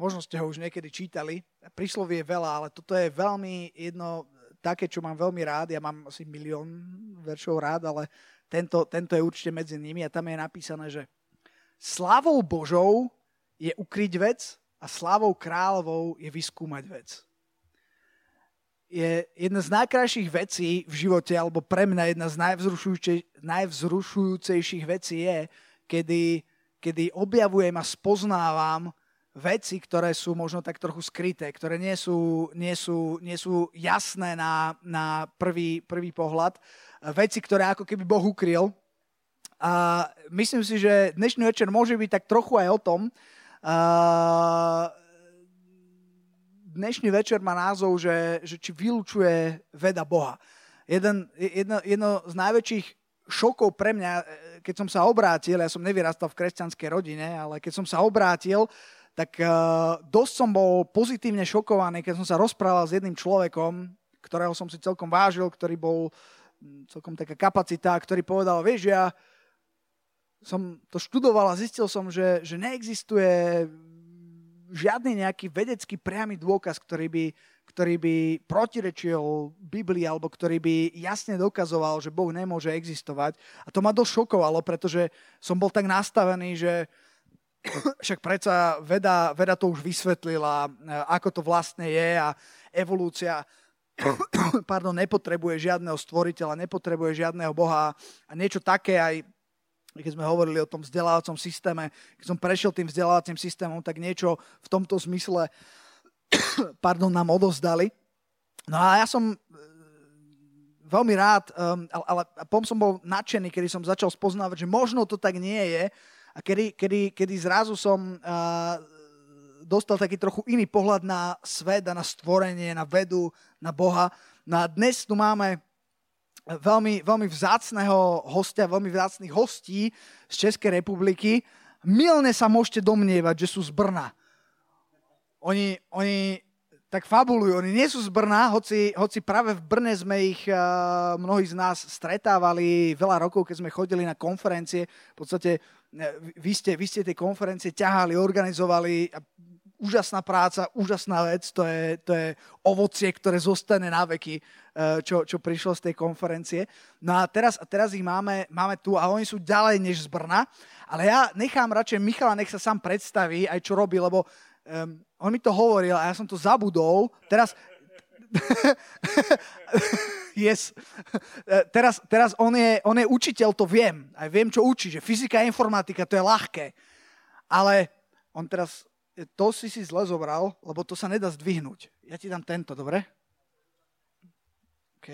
Možno ste ho už niekedy čítali. Príslovie je veľa, ale toto je veľmi jedno také, čo mám veľmi rád. Ja mám asi milión veršov rád, ale tento, tento je určite medzi nimi a tam je napísané, že slávou Božou je ukryť vec a slávou kráľovou je vyskúmať vec. Je jedna z najkrajších vecí v živote, alebo pre mňa jedna z najvzrušujúcejších vecí je, kedy, kedy objavujem a spoznávam veci, ktoré sú možno tak trochu skryté, ktoré nie sú, nie sú, nie sú jasné na, na prvý, prvý pohľad. Veci, ktoré ako keby Boh ukryl. A myslím si, že dnešný večer môže byť tak trochu aj o tom. A dnešný večer má názov, že, že či vylučuje veda Boha. Jeden, jedno, jedno z najväčších šokov pre mňa, keď som sa obrátil, ja som nevyrastal v kresťanskej rodine, ale keď som sa obrátil, tak uh, dosť som bol pozitívne šokovaný, keď som sa rozprával s jedným človekom, ktorého som si celkom vážil, ktorý bol hm, celkom taká kapacita, ktorý povedal, vieš, ja som to študoval a zistil som, že, že neexistuje žiadny nejaký vedecký priamy dôkaz, ktorý by, ktorý by protirečil Biblii alebo ktorý by jasne dokazoval, že Boh nemôže existovať. A to ma dosť šokovalo, pretože som bol tak nastavený, že však predsa veda, veda to už vysvetlila, e, ako to vlastne je a evolúcia pardon, nepotrebuje žiadneho stvoriteľa, nepotrebuje žiadneho Boha a niečo také aj keď sme hovorili o tom vzdelávacom systéme, keď som prešiel tým vzdelávacím systémom, tak niečo v tomto zmysle pardon, nám odovzdali. No a ja som e, veľmi rád, um, ale, ale potom som bol nadšený, kedy som začal spoznávať, že možno to tak nie je, a kedy, kedy, kedy zrazu som uh, dostal taký trochu iný pohľad na svet a na stvorenie, na vedu, na Boha. No a dnes tu máme veľmi, veľmi vzácného hostia, veľmi vzácných hostí z Českej republiky. Milne sa môžete domnievať, že sú z Brna. Oni, oni tak fabulujú. Oni nie sú z Brna, hoci, hoci práve v Brne sme ich uh, mnohí z nás stretávali veľa rokov, keď sme chodili na konferencie. V podstate uh, vy ste, vy ste tie konferencie ťahali, organizovali. Úžasná práca, úžasná vec. To je, to je ovocie, ktoré zostane na veky, uh, čo, čo prišlo z tej konferencie. No a teraz, teraz ich máme, máme tu a oni sú ďalej než z Brna. Ale ja nechám radšej Michala, nech sa sám predstaví aj čo robí, lebo um, on mi to hovoril a ja som to zabudol. Teraz, yes. teraz, teraz on, je, on je učiteľ, to viem. Aj viem, čo učí, že fyzika a informatika, to je ľahké. Ale on teraz, to si si zle zobral, lebo to sa nedá zdvihnúť. Ja ti dám tento, dobre? OK.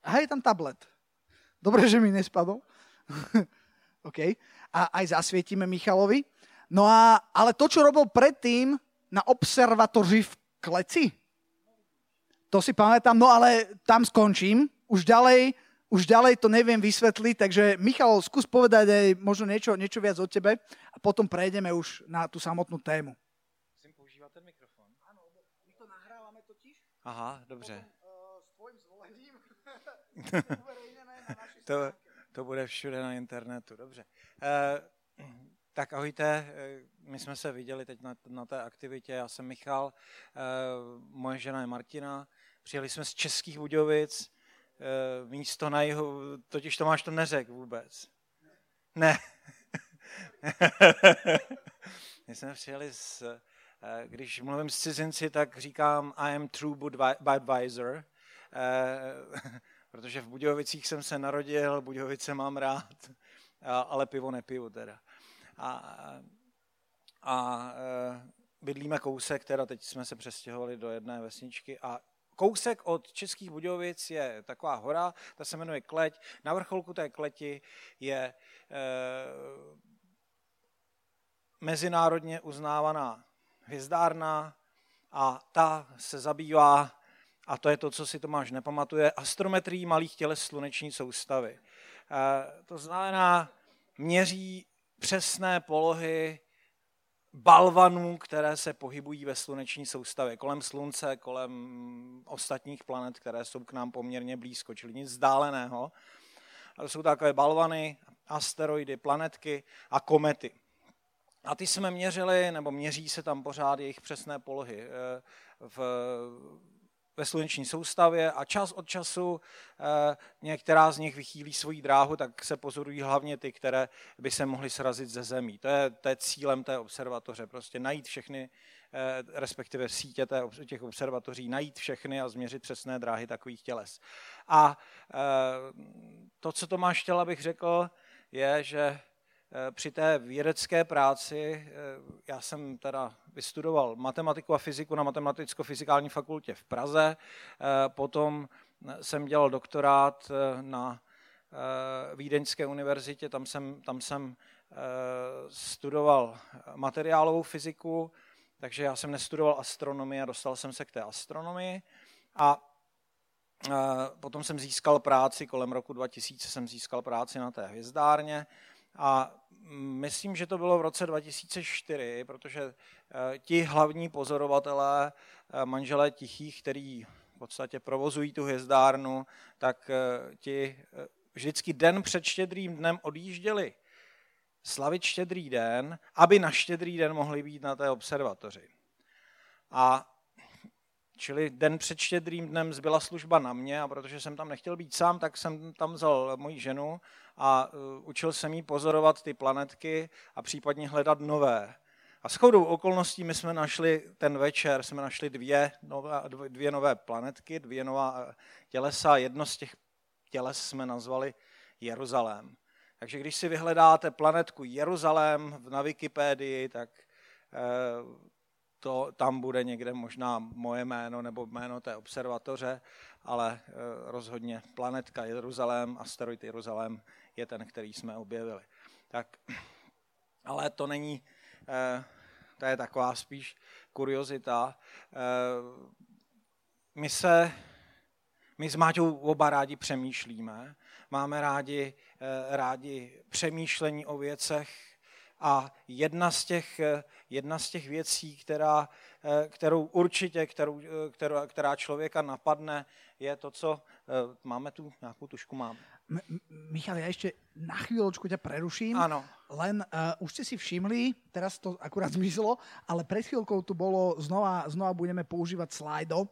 A je tam tablet. Dobre, že mi nespadol. OK. A aj zasvietime Michalovi. No a, ale to, čo robil predtým, na observatoři v Kleci. To si pamätám, no ale tam skončím. Už ďalej, už ďalej to neviem vysvetliť, takže Michal, skús povedať aj možno niečo, niečo viac o tebe a potom prejdeme už na tú samotnú tému. Musím používať ten mikrofon. Áno, my to nahrávame totiž. Aha, dobře. Potom, uh, s tvojím zvolením to, to bude všude na internetu, dobře. Uh, tak ahojte, eh, my jsme se viděli teď na, na té aktivitě, já jsem Michal, eh, moje žena je Martina, přijeli jsme z Českých Budějovic, eh, místo na jihu, totiž Tomáš to neřek vůbec. Ne. my jsme přijeli z, když mluvím s cizinci, tak říkám I am true Budweiser, protože v Budějovicích jsem se narodil, Budějovice mám rád, ale pivo nepiju teda a, a bydlíme kousek, teda teď jsme se přestěhovali do jedné vesničky a kousek od Českých Budějovic je taková hora, ta se jmenuje Kleť. Na vrcholku té kleti je e, mezinárodně uznávaná hvězdárna a ta se zabývá, a to je to, co si Tomáš nepamatuje, astrometrií malých těles sluneční soustavy. E, to znamená, měří přesné polohy balvanů, které se pohybují ve sluneční soustavě, kolem Slunce, kolem ostatních planet, které jsou k nám poměrně blízko, čili nic vzdáleného. To jsou takové balvany, asteroidy, planetky a komety. A ty jsme měřili, nebo měří se tam pořád jejich přesné polohy v, ve sluneční soustavě a čas od času eh, některá z nich vychýlí svoji dráhu, tak se pozorují hlavně ty, které by se mohly srazit ze zemí. To je, to je cílem té observatoře, prostě najít všechny, eh, respektive sítě těch observatoří, najít všechny a změřit přesné dráhy takových těles. A eh, to, co Tomáš chtěl, abych řekl, je, že při té vědecké práci, eh, já jsem teda vystudoval matematiku a fyziku na Matematicko-fyzikální fakultě v Praze, eh, potom jsem dělal doktorát na Vídeňské univerzitě, tam jsem, tam jsem studoval materiálovou fyziku, takže já jsem nestudoval astronomii a dostal jsem se k té astronomii. A potom jsem získal práci, kolem roku 2000 jsem získal práci na té hvězdárně a myslím, že to bylo v roce 2004, protože eh, ti hlavní pozorovatelé, eh, manželé Tichých, který v podstatě provozují tu hvězdárnu, tak eh, ti vždycky den před štědrým dnem odjížděli slavit štědrý den, aby na štědrý den mohli být na té observatoři. A Čili den před štědrým dnem zbyla služba na mě a protože jsem tam nechtěl být sám, tak jsem tam vzal moji ženu a uh, učil jsem jí pozorovat ty planetky a případně hledat nové. A s chodou okolností my jsme našli ten večer, jsme našli dvě nové, dvě nové planetky, dvě nová uh, tělesa. Jedno z těch těles jsme nazvali Jeruzalém. Takže když si vyhledáte planetku Jeruzalém na Wikipédii, tak uh, to tam bude někde možná moje jméno nebo jméno té observatoře, ale rozhodně planetka Jeruzalém, asteroid Jeruzalém je ten, který jsme objevili. Tak, ale to není, eh, to je taková spíš kuriozita. Eh, my se, my s Máťou oba rádi přemýšlíme, máme rádi, rádi přemýšlení o věcech, a jedna z těch, jedna z těch věcí, která, kterou určitě, kterou, která, která člověka napadne, je to, co máme tu nějakou tušku, mám. Michal, ja ešte na chvíľočku ťa preruším. Áno. Len uh, už ste si všimli, teraz to akurát zmizlo, ale pred chvíľkou tu bolo, znova, znova budeme používať slajdo.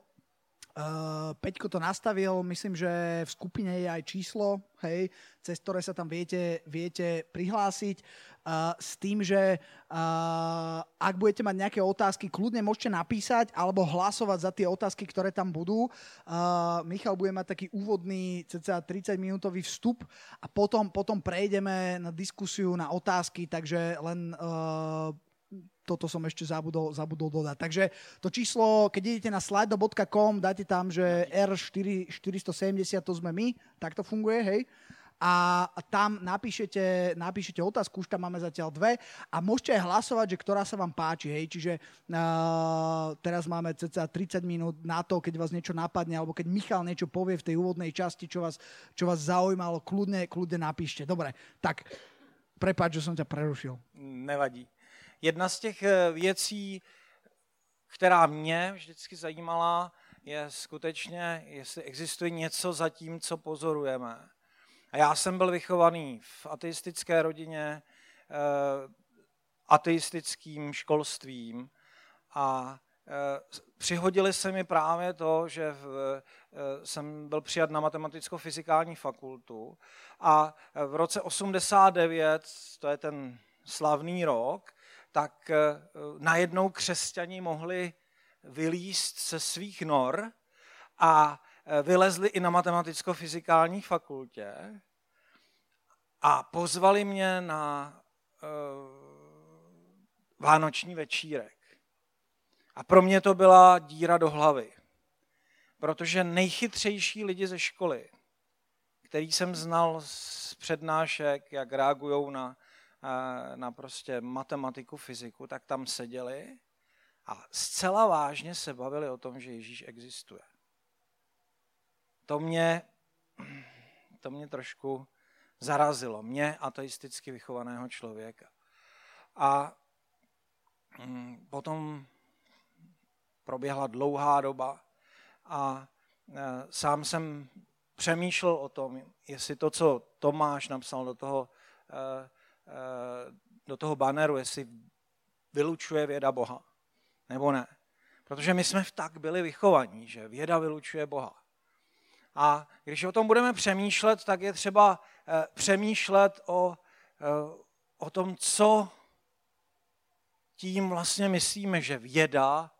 Uh, Peťko to nastavil, myslím, že v skupine je aj číslo, hej, cez ktoré sa tam viete, viete prihlásiť uh, s tým, že uh, ak budete mať nejaké otázky, kľudne môžete napísať alebo hlasovať za tie otázky, ktoré tam budú. Uh, Michal bude mať taký úvodný cca 30 minútový vstup a potom, potom prejdeme na diskusiu, na otázky, takže len uh, toto som ešte zabudol, zabudol dodať. Takže to číslo, keď idete na slido.com, dáte tam, že R4, 470 to sme my, tak to funguje, hej? a tam napíšete, napíšete otázku, už tam máme zatiaľ dve a môžete aj hlasovať, že ktorá sa vám páči, hej, čiže uh, teraz máme cca 30 minút na to, keď vás niečo napadne, alebo keď Michal niečo povie v tej úvodnej časti, čo vás, čo vás zaujímalo, kľudne, kľudne napíšte. Dobre, tak prepáč, že som ťa prerušil. Nevadí. Jedna z těch eh, věcí, která mě vždycky zajímala, je skutečně, jestli existuje něco za tím, co pozorujeme. A já jsem byl vychovaný v ateistické rodině, eh, ateistickým školstvím a eh, přihodili se mi právě to, že jsem byl přijat na matematicko-fyzikální fakultu a v roce 89, to je ten slavný rok, tak eh, najednou křesťani mohli vylíst ze svých nor a eh, vylezli i na matematicko-fyzikální fakultě a pozvali mě na uh, vánoční večírek. A pro mě to byla díra do hlavy, protože nejchytřejší lidi ze školy, který jsem znal z přednášek, jak reagují na na prostě matematiku, fyziku, tak tam seděli a zcela vážně se bavili o tom, že Ježíš existuje. To mě, to mě trošku zarazilo, mě ateisticky vychovaného člověka. A mm, potom proběhla dlouhá doba a e, sám jsem přemýšlel o tom, jestli to, co Tomáš napsal do toho e, do toho banneru, jestli vylučuje věda Boha. Nebo ne? Protože my jsme v tak byli vychovaní, že věda vylučuje Boha. A když o tom budeme přemýšlet, tak je třeba eh, přemýšlet o, eh, o tom, co tím vlastně myslíme, že věda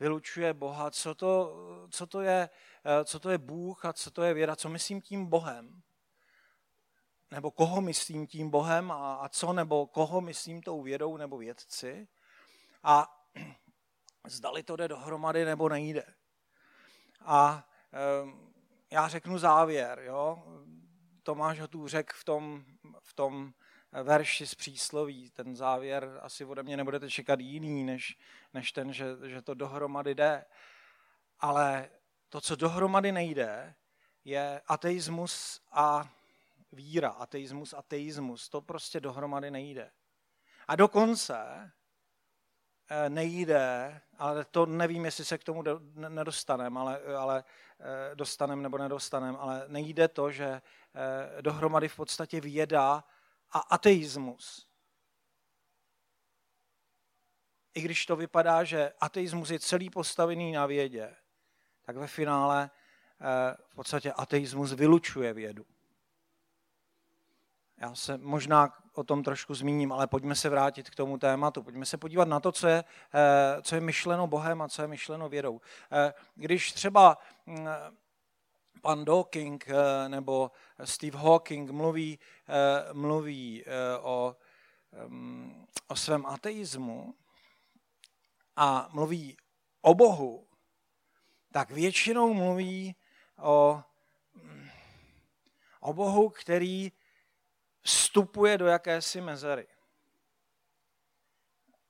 vylučuje Boha, co to, co to, je, eh, co to je Bůh a co to je věda, co myslím tím Bohem. Nebo koho myslím tím Bohem a, a co, nebo koho myslím tou vědou nebo vědci. A zdali to jde dohromady nebo nejde. A um, já řeknu závěr. Jo? Tomáš ho tu řekl v tom, v tom verši z přísloví. Ten závěr asi ode mě nebudete čekat jiný, než, než ten, že, že to dohromady jde. Ale to, co dohromady nejde, je ateismus a víra. Ateismus, ateismus. To prostě dohromady nejde. A dokonce eh, nejde, ale to nevím, jestli se k tomu nedostaneme, ale, ale eh, dostanem nebo nedostanem, ale nejde to, že eh, dohromady v podstatě věda a ateismus. I když to vypadá, že ateismus je celý postavený na vědě, tak ve finále v podstatě ateismus vylučuje vědu. Já se možná o tom trošku zmíním, ale pojďme se vrátit k tomu tématu. Pojďme se podívat na to, co je, eh, co je myšleno Bohem a co je myšleno vědou. Eh, když třeba mm, pan Dawking eh, nebo Steve Hawking mluví, mluví o, mm, o svém ateismu a mluví o Bohu, tak většinou mluví o, mm, o Bohu, který vstupuje do jakési mezery.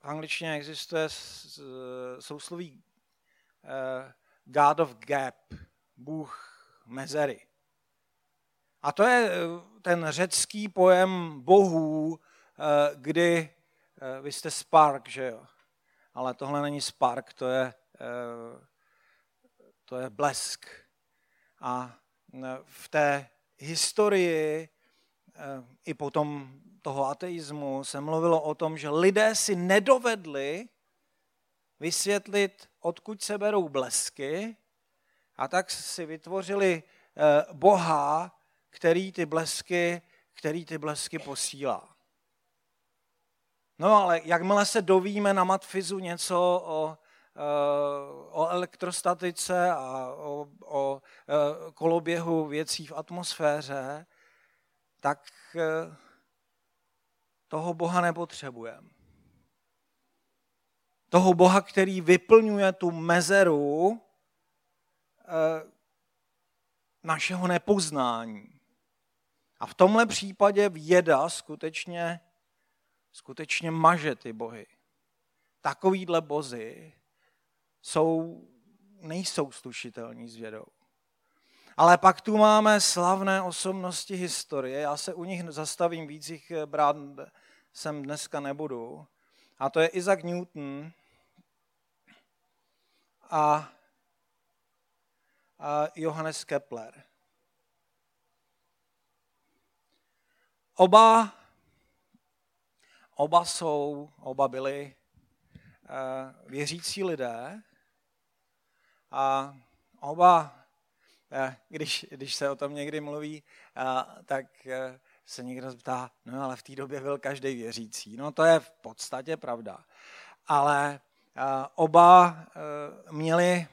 V angličtině existuje sousloví God of Gap, Bůh mezery. A to je eh, ten řecký pojem bohů, eh, kdy eh, vy jste spark, že jo? Ale tohle není spark, to je, to je blesk. A v té historii i potom toho ateismu se mluvilo o tom, že lidé si nedovedli vysvětlit, odkud se berou blesky, a tak si vytvořili eh, Boha, který ty blesky, který ty blesky posílá. No ale jakmile se dovíme na matfizu něco o, eh, o elektrostatice a o, o eh, koloběhu věcí v atmosféře, tak toho Boha nepotřebujeme. Toho Boha, který vyplňuje tu mezeru, Eh, našeho nepoznání. A v tomhle případě věda skutečně, skutečně maže ty bohy. Takovýhle bozy jsou, nejsou slušitelní s vědou. Ale pak tu máme slavné osobnosti historie. Já se u nich zastavím, víc jich brát sem dneska nebudu. A to je Isaac Newton a a Johannes Kepler. Oba, oba jsou, oba byli uh, věřící lidé a oba, když, když se o tom někdy mluví, tak uh, se někdo ptá, no ale v té době byl každý věřící. No to je v podstatě pravda. Ale uh, oba uh, měli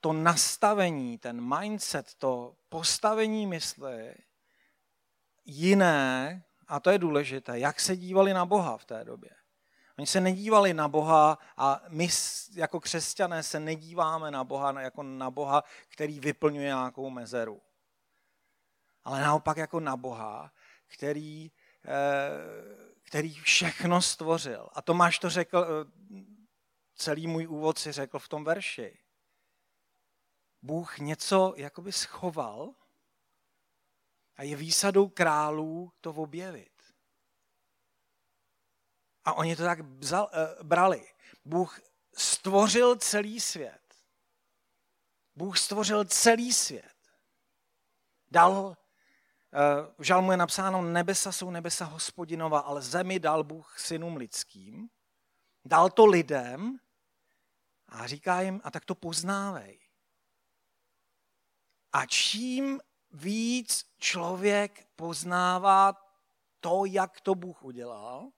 to nastavení, ten mindset, to postavení mysli jiné, a to je důležité, jak se dívali na Boha v té době. Oni se nedívali na Boha a my jako křesťané se nedíváme na Boha jako na Boha, který vyplňuje nějakou mezeru. Ale naopak jako na Boha, který, eh, který všechno stvořil. A Tomáš to řekl, eh, celý můj úvod si řekl v tom verši. Bůh něco jakoby schoval a je výsadou králů to objevit. A oni to tak vzal, uh, brali. Bůh stvořil celý svět. Bůh stvořil celý svět. Dal, v žalmu je napsáno, nebesa jsou nebesa hospodinova, ale zemi dal Bůh synům lidským. Dal to lidem a říká jim, a tak to poznávej. A čím víc člověk poznává to, jak to Bůh udělal,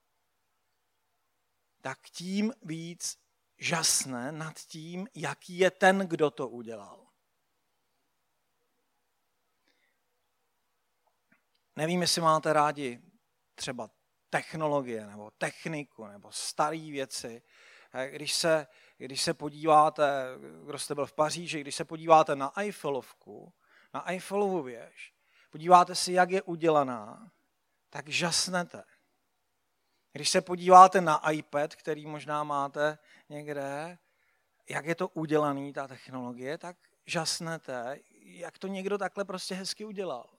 tak tím víc žasne nad tím, jaký je ten, kdo to udělal. Nevím, jestli máte rádi třeba technologie nebo techniku nebo staré věci. Když se, když se podíváte, kdo jste byl v Paříži, když se podíváte na Eiffelovku, na Eiffelovu věž, podíváte si, jak je udělaná, tak žasnete. Když se podíváte na iPad, který možná máte někde, jak je to udělaný, ta technologie, tak žasnete, jak to někdo takhle prostě hezky udělal.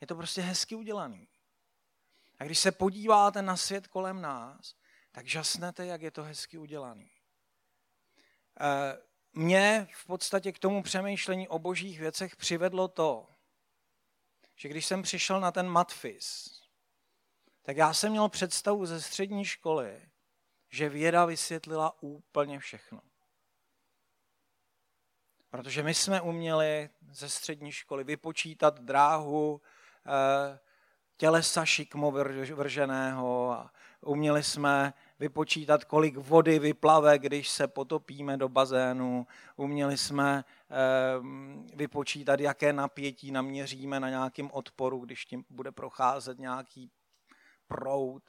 Je to prostě hezky udělaný. A když se podíváte na svět kolem nás, tak žasnete, jak je to hezky udělaný. Eh, mě v podstatě k tomu přemýšlení o božích věcech přivedlo to, že když jsem přišel na ten matfis, tak já jsem měl představu ze střední školy, že věda vysvětlila úplně všechno. Protože my jsme uměli ze střední školy vypočítat dráhu eh, tělesa šikmo vrženého a uměli jsme vypočítat, kolik vody vyplave, když se potopíme do bazénu. Uměli jsme eh, vypočítat, jaké napětí naměříme na nějakém odporu, když tím bude procházet nějaký proud.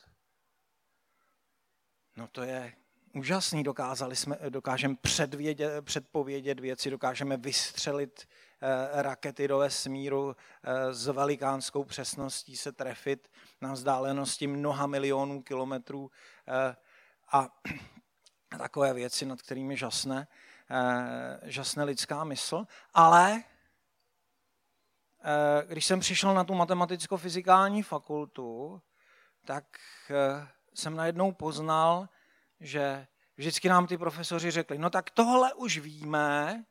No to je úžasný, dokázali jsme, dokážeme předvědět, předpovědět věci, dokážeme vystřelit eh, rakety do vesmíru eh, s velikánskou přesností se trefit na vzdálenosti mnoha milionů kilometrů eh, a takové věci, nad kterými žasne, žasne lidská mysl. Ale když jsem přišel na tu matematicko-fyzikální fakultu, tak jsem najednou poznal, že vždycky nám ty profesoři řekli, no tak tohle už víme,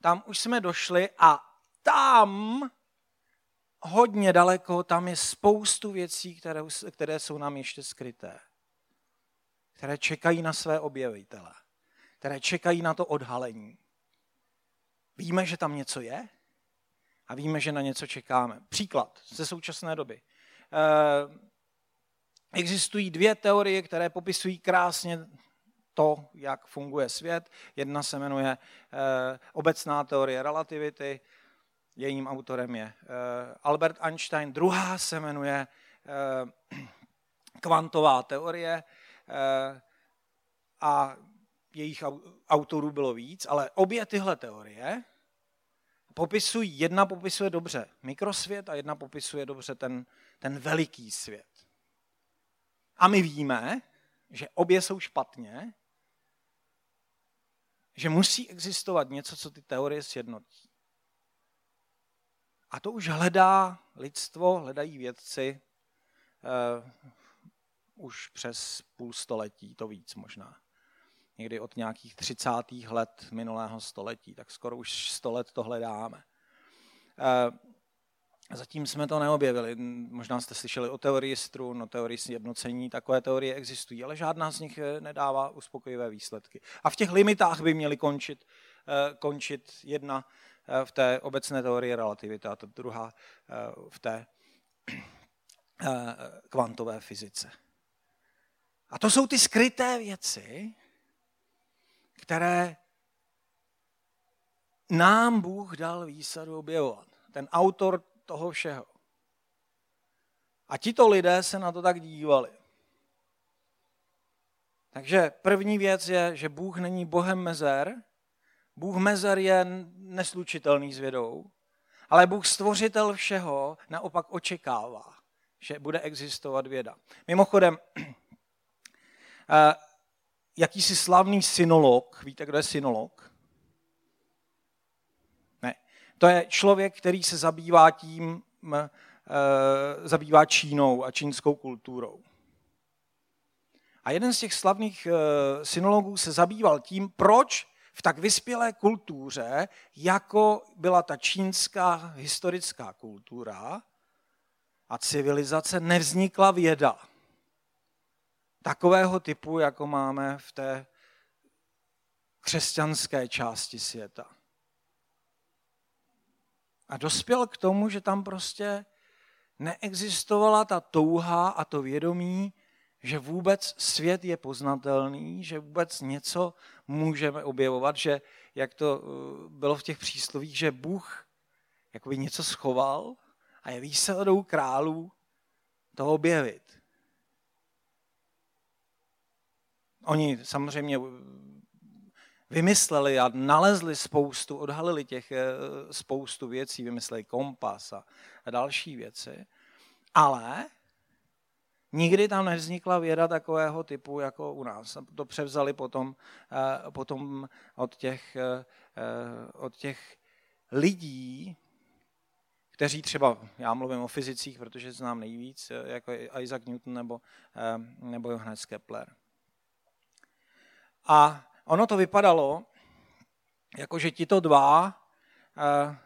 tam už jsme došli a tam hodně daleko, tam je spoustu věcí, které, které jsou nám ještě skryté. Které čekají na své objevitele. Které čekají na to odhalení. Víme, že tam něco je a víme, že na něco čekáme. Příklad ze současné doby. Eh, Existují dvě teorie, které popisují krásně to, jak funguje svět. Jedna se jmenuje eh, obecná teorie relativity, jejím autorem je eh, Albert Einstein. Druhá se jmenuje eh, kvantová teorie a jejich autorů bylo víc, ale obě tyhle teorie popisují, jedna popisuje dobře mikrosvět a jedna popisuje dobře ten, ten veliký svět. A my víme, že obě jsou špatně, že musí existovat něco, co ty teorie sjednotí. A to už hledá lidstvo, hledají vědci uh, už přes půl století, to víc možná. Někdy od nějakých 30. let minulého století, tak skoro už 100 let to hledáme. Uh, Zatím jsme to neobjevili. Možná jste slyšeli o teorii strun, o teorii sjednocení. Takové teorie existují, ale žádná z nich eh, nedává uspokojivé výsledky. A v těch limitách by měly končit, eh, končit jedna eh, v té obecné teorii relativity a ta druhá v té kvantové fyzice. A to jsou ty skryté věci, které nám Bůh dal výsadu objevovat. Ten autor toho všeho. A tito lidé se na to tak dívali. Takže první věc je, že Bůh není Bohem mezer. Bůh mezer je neslučitelný s vědou, ale Bůh stvořitel všeho naopak očekává, že bude existovat věda. Mimochodem, eh, jakýsi slavný synolog, víte, kdo je synolog? To je člověk, který se zabývá tím, e, zabývá Čínou a čínskou kulturou. A jeden z těch slavných e, synologů se zabýval tím, proč v tak vyspělé kultuře, jako byla ta čínská historická kultura, a civilizace nevznikla věda takového typu, jako máme v té křesťanské části světa. A dospěl k tomu, že tam prostě neexistovala ta touha a to vědomí, že vůbec svět je poznatelný, že vůbec něco můžeme objevovat, že jak to eh, bylo v těch příslovích, že Bůh jakoby něco schoval a je výsadou králů to objevit. Oni samozřejmě vymysleli a nalezli spoustu, odhalili těch eh, spoustu věcí, vymysleli kompas a další věci, ale nikdy tam nevznikla věda takového typu jako u nás. To převzali potom, eh, potom od, těch, eh, od těch lidí, kteří třeba, já mluvím o fyzicích, protože znám nejvíc, jako Isaac Newton nebo, nebo Johannes Kepler. A ono to vypadalo, jako že tito dva, eh,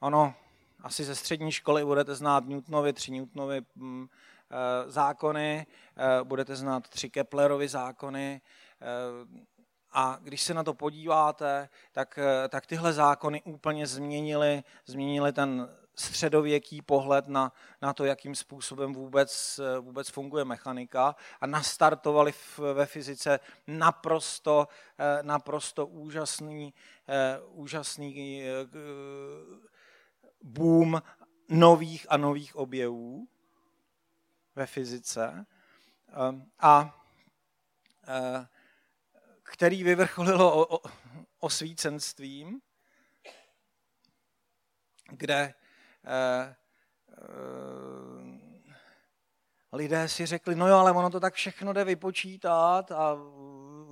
ono asi ze střední školy budete znát Newtonovy, tři Newtonovy hm, eh, zákony, eh, budete znát tři Keplerovy zákony, eh, a když se na to podíváte, tak, eh, tak tyhle zákony úplně změnily, změnily ten středověký pohled na, na to, jakým způsobem vůbec, vůbec funguje mechanika a nastartovali v, ve fyzice naprosto, eh, naprosto úžasný, eh, úžasný eh, boom nových a nových objevů ve fyzice. A který vyvrcholilo osvícenstvím, kde lidé si řekli, no jo, ale ono to tak všechno jde vypočítat a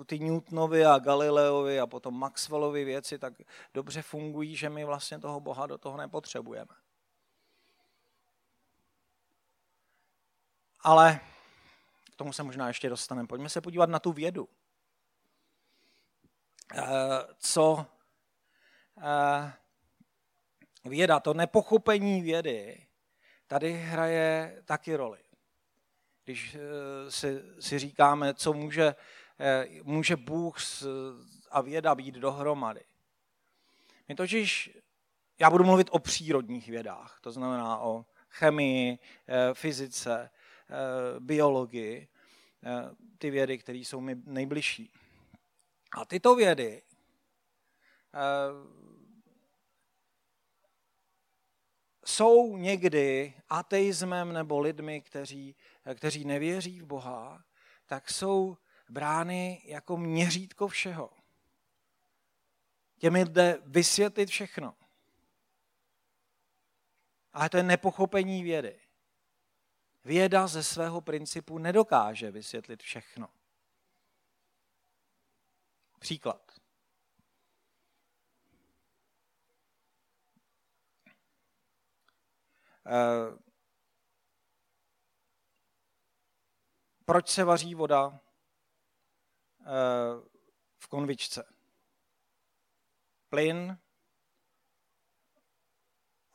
ty Newtonovi a Galileovi a potom Maxwellovi věci tak dobře fungují, že my vlastně toho Boha do toho nepotřebujeme. Ale k tomu se možná ještě dostaneme. Pojďme se podívat na tu vědu. Eh, co věda, to nepochopení vědy, tady hraje taky roli. Když eh, si, si říkáme, co může, eh, může Bůh a věda být dohromady. My totiž, já budu mluvit o přírodních vědách, to znamená o chemii, eh, fyzice, biologii, ty vědy, které jsou mi nejbližší. A tyto vědy jsou někdy ateismem nebo lidmi, kteří, kteří nevěří v Boha, tak jsou brány jako měřítko všeho. Těmi jde vysvětlit všechno. Ale to je nepochopení vědy. Věda ze svého principu nedokáže vysvětlit všechno. Příklad. Eh, proč se vaří voda eh, v konvičce? Plyn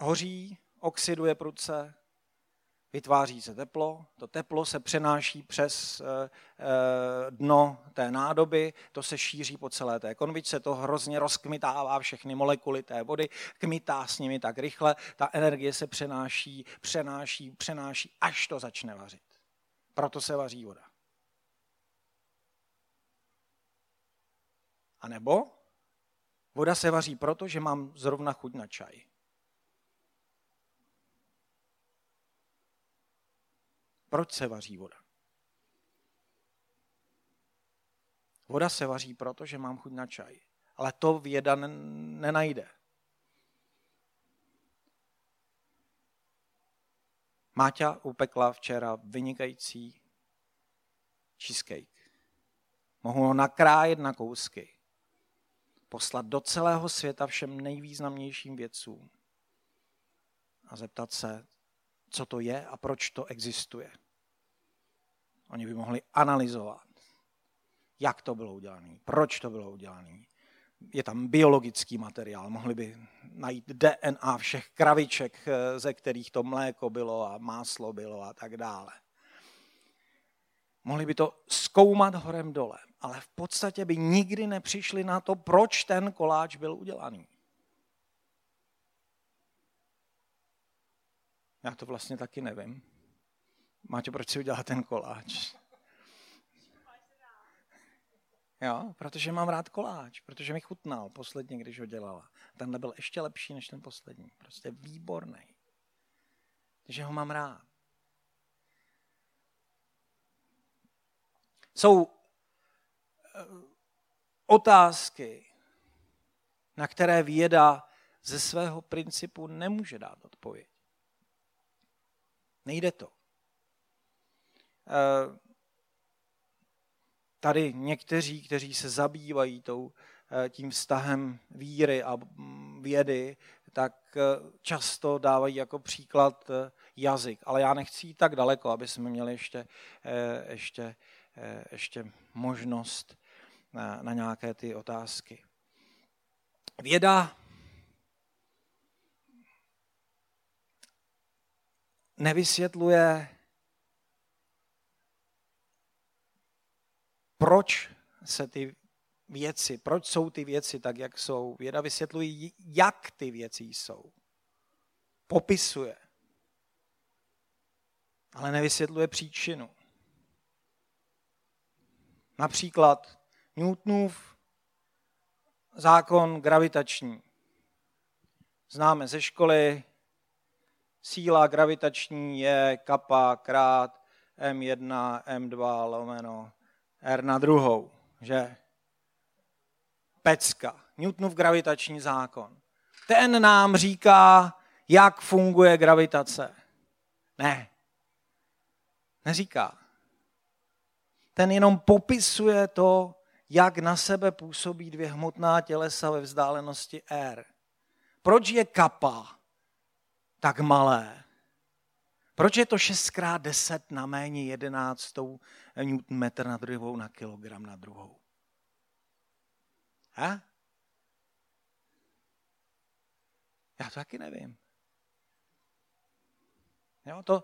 hoří, oxiduje prudce, vytváří se teplo, to teplo se přenáší přes eh, eh, dno té nádoby, to se šíří po celé té konvičce, to hrozně rozkmitává všechny molekuly té vody, kmitá s nimi tak rychle, ta energie se přenáší, přenáší, přenáší, až to začne vařit. Proto se vaří voda. A nebo voda se vaří proto, že mám zrovna chuť na čaj. Proč se vaří voda? Voda se vaří proto, že mám chuť na čaj. Ale to věda nenajde. Máťa upekla včera vynikající cheesecake. Mohu ho nakrájet na kousky. Poslat do celého světa všem nejvýznamnějším vědcům a zeptat se, co to je a proč to existuje. Oni by mohli analyzovat, jak to bylo udělané, proč to bylo udělané, je tam biologický materiál, mohli by najít DNA všech kraviček, eh, ze kterých to mléko bylo a máslo bylo a tak dále. Mohli by to zkoumat horem dole, ale v podstatě by nikdy nepřišli na to, proč ten koláč byl udělaný. Já to vlastně taky nevím. Máte, proč si udělat ten koláč? Jo, protože mám rád koláč, protože mi chutnal posledně, když ho dělala. Tenhle byl ještě lepší než ten poslední. Prostě výborný. Takže ho mám rád. Jsou eh, otázky, na které věda ze svého principu nemůže dát odpověď. Nejde to. Eh, tady někteří, kteří se zabývají eh, tím vztahem víry a mm, vědy, tak eh, často dávají jako příklad jazyk. Ale já nechci jít tak daleko, aby jsme měli ještě, ještě, ještě možnost na, na nějaké ty otázky. Věda nevysvětluje, proč se ty věci, proč jsou ty věci tak, jak jsou. Věda vysvětluje, jak ty věci jsou. Popisuje. Ale nevysvětluje příčinu. Například Newtonův zákon gravitační. Známe ze školy, síla gravitační je kappa krát M1, M2 lomeno R na druhou, že? Pecka. Newtonův gravitační zákon. Ten nám říká, jak funguje gravitace. Ne. Neříká. Ten jenom popisuje to, jak na sebe působí dvě hmotná tělesa ve vzdálenosti R. Proč je kappa tak malé? Proč je to 6x10 na méně 11 Nm na druhou na kilogram na druhou? Ha? Já to taky nevím. Jo, to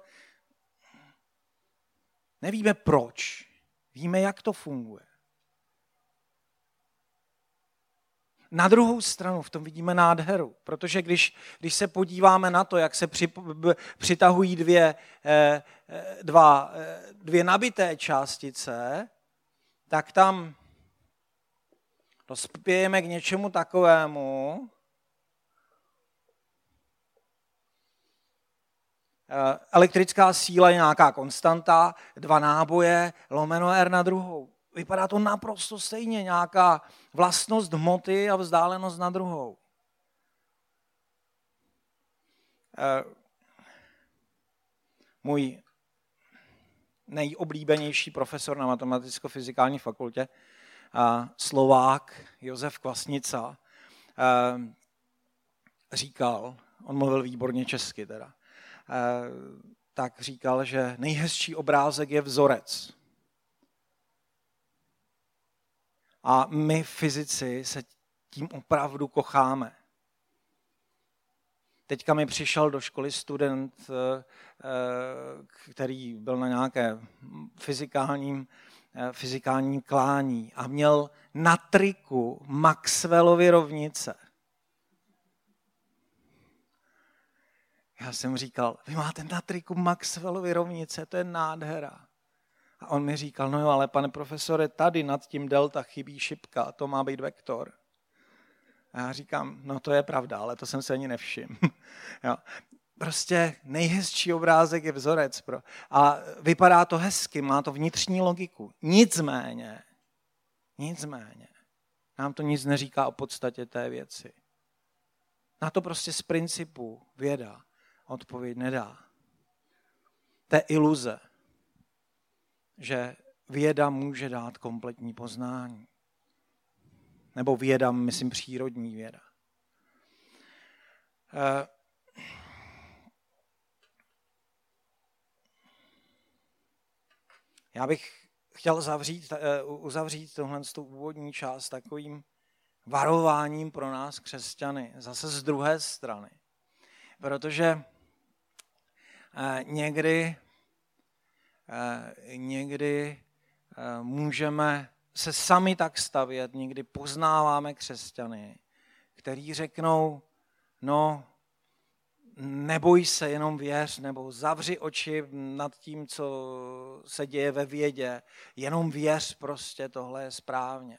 nevíme proč. Víme, jak to funguje. Na druhou stranu v tom vidíme nádheru, protože když, když se podíváme na to, jak se při, přitahují dvě, eh, eh, dva, eh, dvě nabité částice, tak tam dospějeme k něčemu takovému, elektrická síla je nějaká konstanta, dva náboje, lomeno R na druhou. Vypadá to naprosto stejně, nějaká vlastnost hmoty a vzdálenost na druhou. Eh, můj nejoblíbenější profesor na matematicko-fyzikální fakultě, Slovák Josef Kvasnica, eh, říkal, on mluvil výborně česky teda, eh, tak říkal, že nejhezčí obrázek je vzorec. A my fyzici se tím opravdu kocháme. Teďka mi přišel do školy student, eh, eh, který byl na nějaké fyzikálním, eh, fyzikálním klání a měl na triku Maxwellovy rovnice. Já jsem říkal, vy máte na triku Maxwellovy rovnice, to je nádhera. A on mi říkal, no jo, ale pane profesore, tady nad tím delta chybí šipka, to má být vektor. A já říkám, no to je pravda, ale to jsem se ani nevšiml. Prostě nejhezčí obrázek je vzorec. Pro. A vypadá to hezky, má to vnitřní logiku. Nicméně, nicméně, nám to nic neříká o podstatě té věci. Na to prostě z principu věda odpověď nedá. To je iluze že věda může dát kompletní poznání. Nebo věda, myslím, přírodní věda. Eh, já bych chtěl zavřít, eh, uzavřít tohle úvodní část takovým varováním pro nás křesťany, zase z druhé strany. Protože eh, někdy, někdy eh, můžeme se sami tak stavět, někdy poznáváme křesťany, který řeknou, no, neboj se, jenom věř, nebo zavři oči nad tím, co se děje ve vědě, jenom věř prostě, tohle je správně.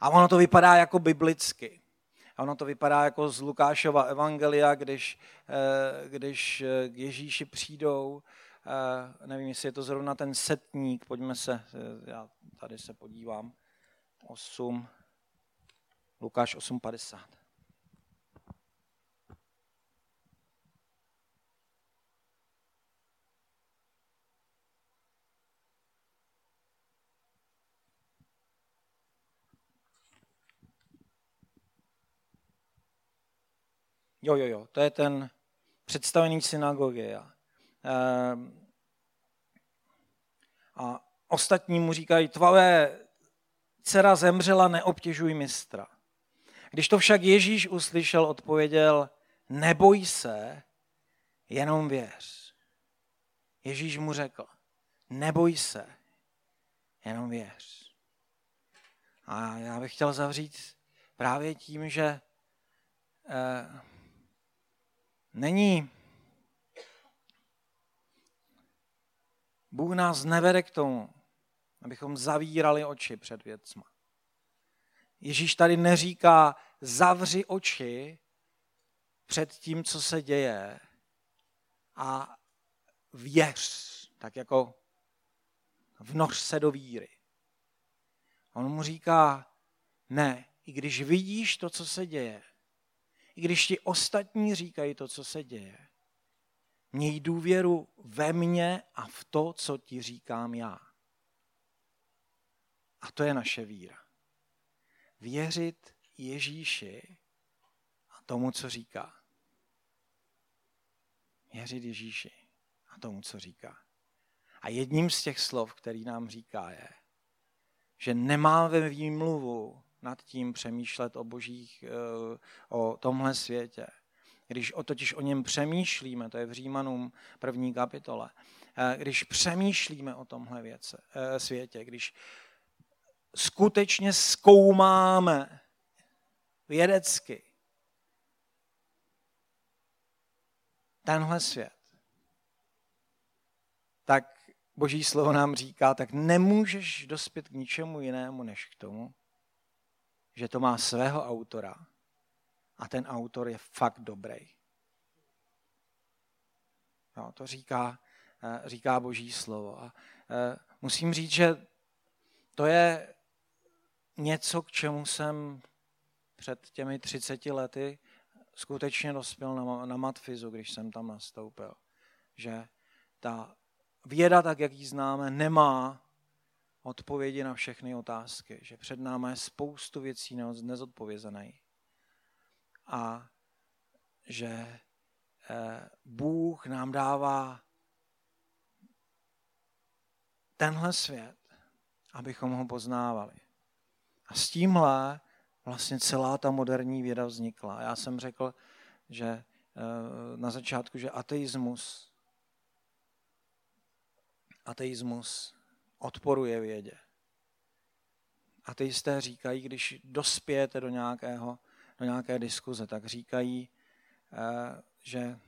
A ono to vypadá jako biblicky. A ono to vypadá jako z Lukášova evangelia, když, eh, když eh, k Ježíši přijdou, eh, nevím, jestli je to zrovna ten setník, pojďme se, já tady se podívám, 8, Lukáš 8.50. Jo, jo, jo, to je ten představený synagogy. A, ehm, a ostatní mu říkají, tvoje dcera zemřela, neobtěžuj mistra. Když to však Ježíš uslyšel, odpověděl, neboj se, jenom věř. Ježíš mu řekl, neboj se, jenom věř. A já bych chtěl zavřít právě tím, že eh, Není. Bůh nás nevede k tomu, abychom zavírali oči před věcma. Ježíš tady neříká, zavři oči před tím, co se děje a věř, tak jako vnoř se do víry. On mu říká, ne, i když vidíš to, co se děje, i když ti ostatní říkají to, co se děje. Měj důvěru ve mně a v to, co ti říkám já. A to je naše víra. Věřit Ježíši a tomu, co říká. Věřit Ježíši a tomu, co říká. A jedním z těch slov, který nám říká, je, že nemáme výmluvu nad tím přemýšlet o božích, eh, o tomhle světě. Když o, totiž o něm přemýšlíme, to je v Římanům první kapitole, eh, když přemýšlíme o tomhle věce, eh, světě, když skutečně zkoumáme vědecky tenhle svět, tak Boží slovo nám říká, tak nemůžeš dospět k ničemu jinému, než k tomu, že to má svého autora a ten autor je fakt dobrý. No, to říká, eh, říká boží slovo. A eh, musím říct, že to je něco, k čemu jsem před těmi 30 lety skutečně dospěl na, na matfizu, když jsem tam nastoupil. Že ta věda, tak jak ji známe, nemá odpovědi na všechny otázky, že před námi je spoustu věcí nezodpovězených. A že eh, Bůh nám dává tenhle svět, abychom ho poznávali. A s tímhle vlastně celá ta moderní věda vznikla. Já jsem řekl, že eh, na začátku, že ateismus ateismus odporuje vědě. Ateisté říkají, když dospějete do, nějakého, do nějaké diskuze, tak říkají, eh, že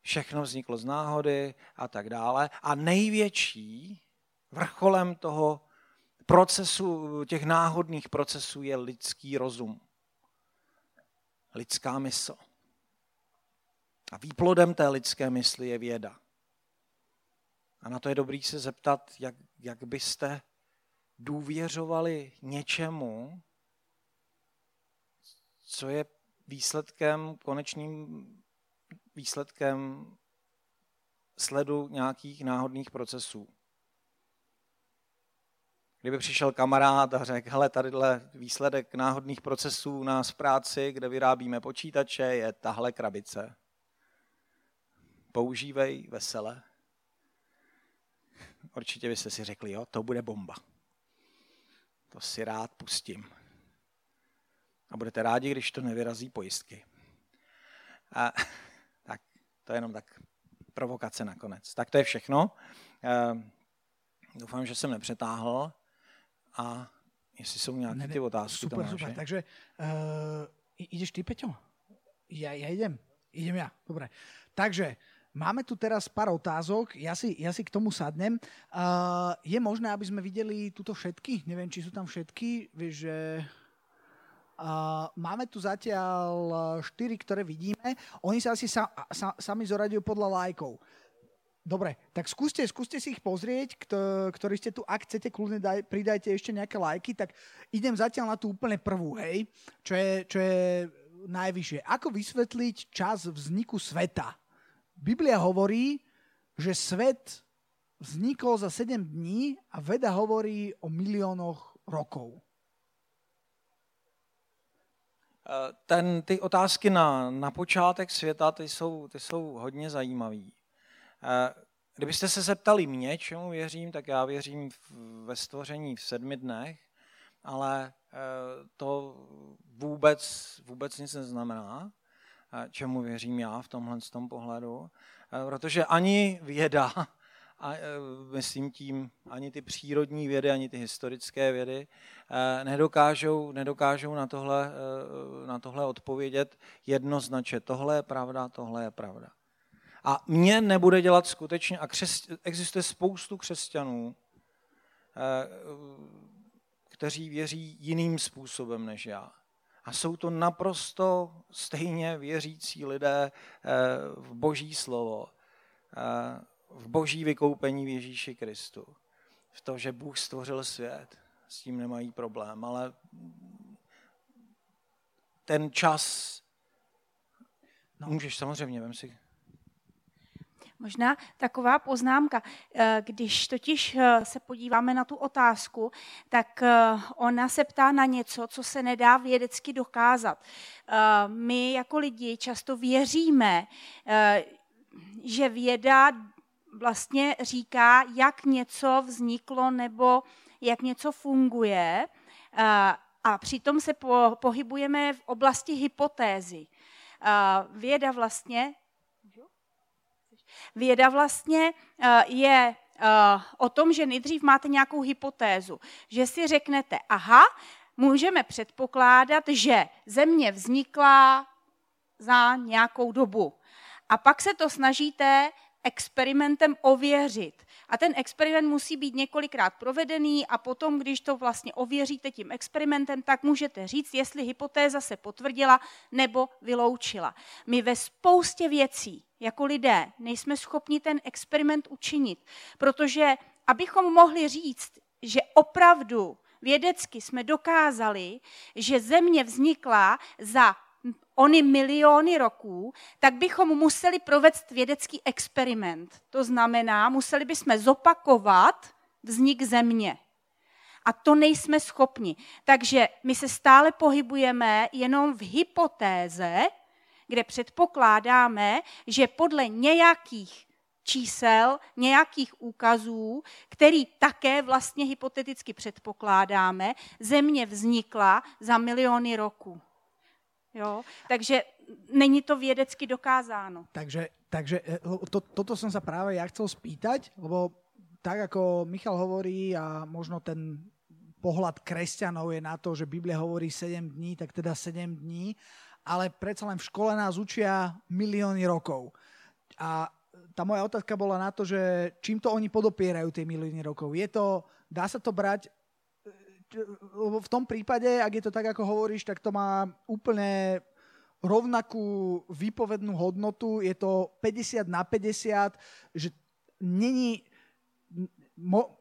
všechno vzniklo z náhody a tak dále. A největší vrcholem toho procesu, těch náhodných procesů je lidský rozum. Lidská mysl. A výplodem té lidské mysli je věda. A na to je dobrý se zeptat, jak, jak byste důvěřovali něčemu, co je výsledkem, konečným výsledkem sledu nějakých náhodných procesů. Kdyby přišel kamarád a řekl, hele, tadyhle výsledek náhodných procesů u nás v práci, kde vyrábíme počítače, je tahle krabice. Používej vesele určitě byste si řekli, jo, to bude bomba. To si rád pustím. A budete rádi, když to nevyrazí pojistky. A, tak to je jenom tak provokace nakonec. Tak to je všechno. E, doufám, že jsem nepřetáhl. A jestli jsou nějaké ne, ne, ty otázky, super, Tomáše. super. Takže uh, ideš ty, Peťo? Ja, ja idem. Idem ja. Dobre. Takže máme tu teraz pár otázok. Ja si, ja si k tomu sadnem. Uh, je možné, aby sme videli tuto všetky? Neviem, či sú tam všetky. Vieš, že... Uh, máme tu zatiaľ štyri, ktoré vidíme. Oni sa asi sa, sa, sami zoradujú podľa lajkov. Dobre, tak skúste, skúste si ich pozrieť, ktorí ste tu. Ak chcete, kľudne daj, pridajte ešte nejaké lajky, tak idem zatiaľ na tú úplne prvú, hej, čo je, čo je najvyššie. Ako vysvetliť čas vzniku sveta? Biblia hovorí, že svet vznikol za 7 dní a veda hovorí o miliónoch rokov. Eh, ten, ty otázky na, na počátek světa, ty jsou, ty jsou hodně zajímavé. Kdybyste se zeptali mě, čemu věřím, tak já věřím ve stvoření v sedmi dnech, ale e, to vůbec, vůbec nic neznamená, e, čemu věřím já v tomhle tom pohledu, protože ani věda, a myslím tím ani ty přírodní vědy, ani ty historické vědy, nedokážou, nedokážou na, tohle, na tohle odpovědět jednoznačně. Tohle je pravda, tohle je pravda. A mě nebude dělat skutečně, a křes, existuje spoustu křesťanů, eh, kteří věří jiným způsobem než já. A jsou to naprosto stejně věřící lidé eh, v boží slovo, eh, v boží vykoupení v Ježíši Kristu. V to, že Bůh stvořil svět, s tím nemají problém, ale ten čas, no. můžeš samozřejmě, vem si Možná taková poznámka, eh, když totiž eh, se podíváme na tu otázku, tak eh, ona se ptá na něco, co se nedá vědecky dokázat. My jako lidi často věříme, že věda vlastně říká, jak něco vzniklo nebo jak něco funguje a přitom se pohybujeme v oblasti hypotézy. Věda vlastně Věda vlastně eh, je eh, o tom, že nejdřív máte nějakou hypotézu, že si řeknete, aha, můžeme předpokládat, že země vznikla za nějakou dobu. A pak se to snažíte experimentem ověřit. A ten experiment musí být několikrát provedený a potom, když to vlastně ověříte tím experimentem, tak můžete říct, jestli hypotéza se potvrdila nebo vyloučila. My ve spoustě věcí jako lidé nejsme schopni ten experiment učinit, protože abychom mohli říct, že opravdu vědecky jsme dokázali, že země vznikla za ony miliony roků, tak bychom museli provést vědecký experiment. To znamená, museli bychom zopakovat vznik země. A to nejsme schopni. Takže my se stále pohybujeme jenom v hypotéze, kde předpokládáme, že podle nějakých čísel, nějakých úkazů, který také vlastně hypoteticky předpokládáme, země vznikla za miliony roků. Jo? Takže není to vědecky dokázáno. Takže, takže e, to, toto som sa práve ja chcel spýtať, lebo tak ako Michal hovorí a možno ten pohľad kresťanov je na to, že Biblia hovorí 7 dní, tak teda 7 dní, ale predsa len v škole nás učia milióny rokov. A tá moja otázka bola na to, že čím to oni podopierajú tie milióny rokov. Je to, dá sa to brať v tom prípade, ak je to tak, ako hovoríš, tak to má úplne rovnakú výpovednú hodnotu, je to 50 na 50, že není mo,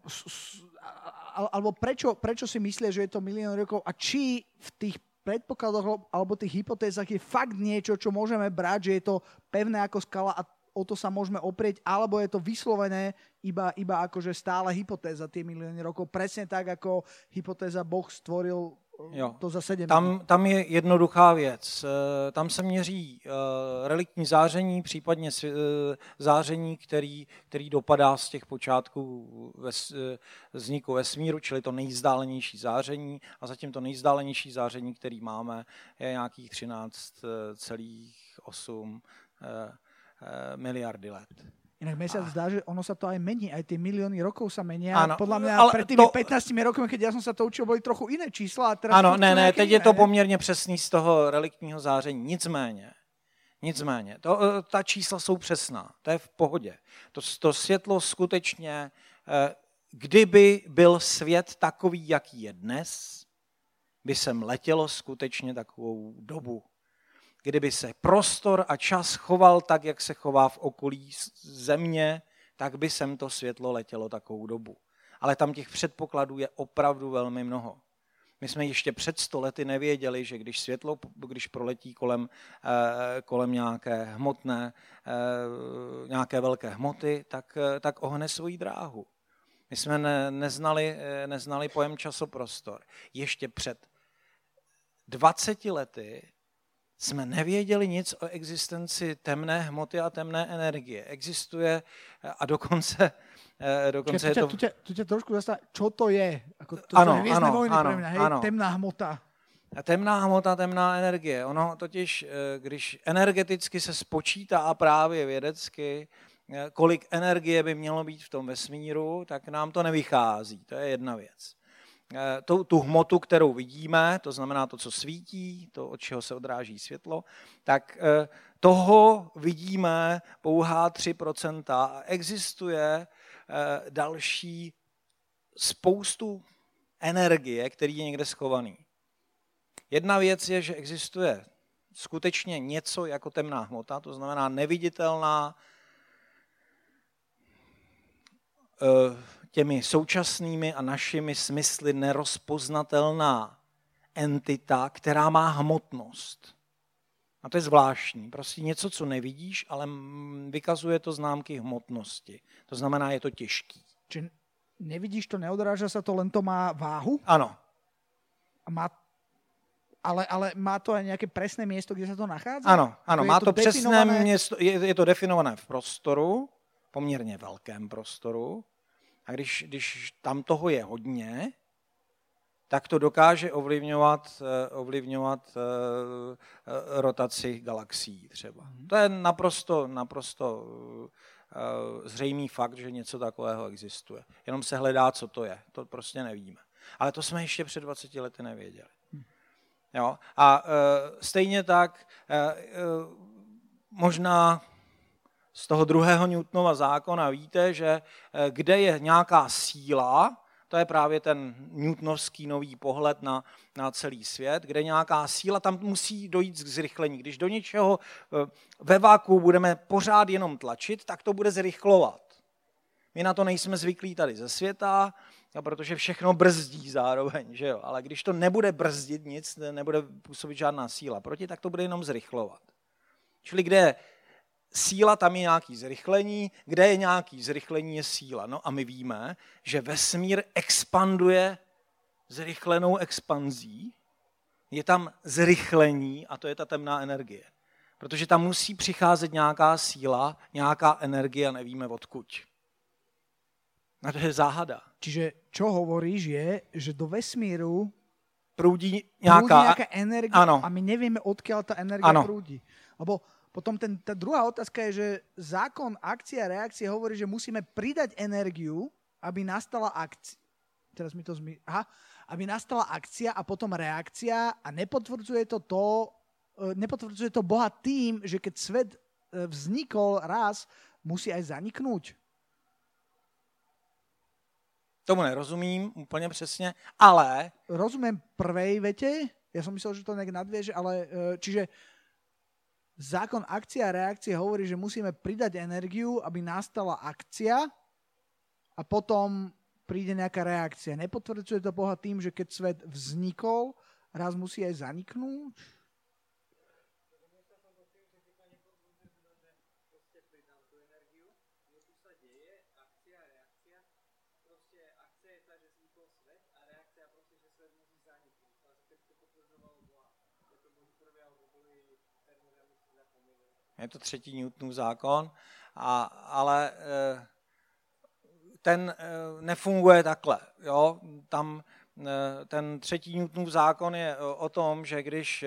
alebo prečo, prečo si myslia, že je to milión rokov? A či v tých predpokladoch alebo tých hypotézach je fakt niečo, čo môžeme brať, že je to pevné ako skala a o to sa môžeme oprieť, alebo je to vyslovené iba, iba akože stále hypotéza tie milióny rokov. Presne tak, ako hypotéza Boh stvoril jo. to zase jdeme. Tam, tam je jednoduchá věc. Eh, tam se měří uh, reliktní záření, případně záření, který, který dopadá z těch počátků ves, vzniku vesmíru, čili to nejzdálenější záření. A zatím to nejzdálenější záření, který máme, je nějakých 13,8 miliardy let. Inak mne sa a... zdá, že ono sa to aj mení, aj tie milióny rokov sa menia. Ano, Podľa mňa ale pred tými to... 15 rokmi, keď ja som sa to učil, boli trochu iné čísla. A teraz ano, ne, ne, teď iné. je to poměrně přesný z toho reliktního záření. Nicméně, nicméně, to, eh, ta čísla jsou přesná, to je v pohodě. To, to světlo skutečně, eh, kdyby byl svět takový, jaký je dnes, by sem letělo skutečně takovou dobu kdyby se prostor a čas choval tak, jak se chová v okolí země, tak by sem to světlo letělo takovou dobu. Ale tam těch předpokladů je opravdu velmi mnoho. My jsme ještě před stolety nevěděli, že když světlo, když proletí kolem, eh, kolem nějaké hmotné, eh, nějaké velké hmoty, tak, eh, tak ohne svoji dráhu. My jsme ne, neznali, neznali pojem časoprostor. Ještě před 20 lety jsme nevěděli nic o existenci temné hmoty a temné energie. Existuje a dokonce, eh, dokonce Čiže, je to... Tu tě, tu tě trošku zastá, čo to je? Ako to, ano, to ano, vojny ano, mňa, hej? ano. Temná hmota. A temná hmota, temná energie. Ono totiž, eh, když energeticky se spočítá a právě vědecky, eh, kolik energie by mělo být v tom vesmíru, tak nám to nevychází. To je jedna věc. Eh, tu, tu hmotu, kterou vidíme, to znamená to, co svítí, to, od čeho se odráží světlo, tak eh, toho vidíme pouhá 3% a existuje eh, další spoustu energie, který je někde schovaný. Jedna věc je, že existuje skutečně něco jako temná hmota, to znamená neviditelná, těmi současnými a našimi smysly nerozpoznatelná entita, která má hmotnost. A to je zvláštní. Prostě něco, co nevidíš, ale vykazuje to známky hmotnosti. To znamená, je to těžký. Či nevidíš to, neodráža se to, len to má váhu? Ano. A má ale, ale má to aj nějaké presné město, kde se to nachází? Ano, ano, má to, to přesné definované... město, je, je to definované v prostoru, poměrně velkém prostoru, a když, když tam toho je hodně, tak to dokáže ovlivňovat, eh, ovlivňovat eh, eh, rotaci galaxií třeba. Mhm. To je naprosto, naprosto zřejmý fakt, že něco takového existuje. Jenom se hledá, co to je. To prostě nevíme. Ale to jsme ještě před 20 lety nevěděli. Hm. Jo? A stejně tak možná z toho druhého Newtonova zákona víte, že eh, kde je nějaká síla, to je právě ten newtonovský nový pohled na, na celý svět, kde nějaká síla, tam musí dojít k zrychlení. Když do něčeho eh, ve váku budeme pořád jenom tlačit, tak to bude zrychlovat. My na to nejsme zvyklí tady ze světa, protože všechno brzdí zároveň, že jo? ale když to nebude brzdit nic, nebude působit žádná síla proti, tak to bude jenom zrychlovat. Čili kde síla tam je nějaký zrychlení, kde je nějaký zrychlení, je síla. No a my víme, že vesmír expanduje zrychlenou expanzí, je tam zrychlení a to je ta temná energie. Protože tam musí přicházet nějaká síla, nějaká energie a nevíme odkud. A to je záhada. Čiže čo hovoríš je, že do vesmíru proudí nějaká, proudí nějaká energie ano. a my nevíme, odkiaľ ta energie ano. proudí. Lebo potom ten, tá druhá otázka je, že zákon akcie a reakcie hovorí, že musíme pridať energiu, aby nastala akcia. Teraz mi to zmi... Aha. Aby nastala akcia a potom reakcia a nepotvrdzuje to to, e, nepotvrdzuje to Boha tým, že keď svet e, vznikol raz, musí aj zaniknúť. Tomu nerozumím úplně přesně, ale... Rozumím prvej vete, ja som myslel, že to nejak nadvieže, ale e, čiže zákon akcie a reakcie hovorí, že musíme pridať energiu, aby nastala akcia a potom príde nejaká reakcia. Nepotvrdzuje to Boha tým, že keď svet vznikol, raz musí aj zaniknúť? Je to třetí Newtonův zákon, a, ale eh, ten eh, nefunguje takhle. Jo? Tam eh, ten třetí Newtonův zákon je o tom, že když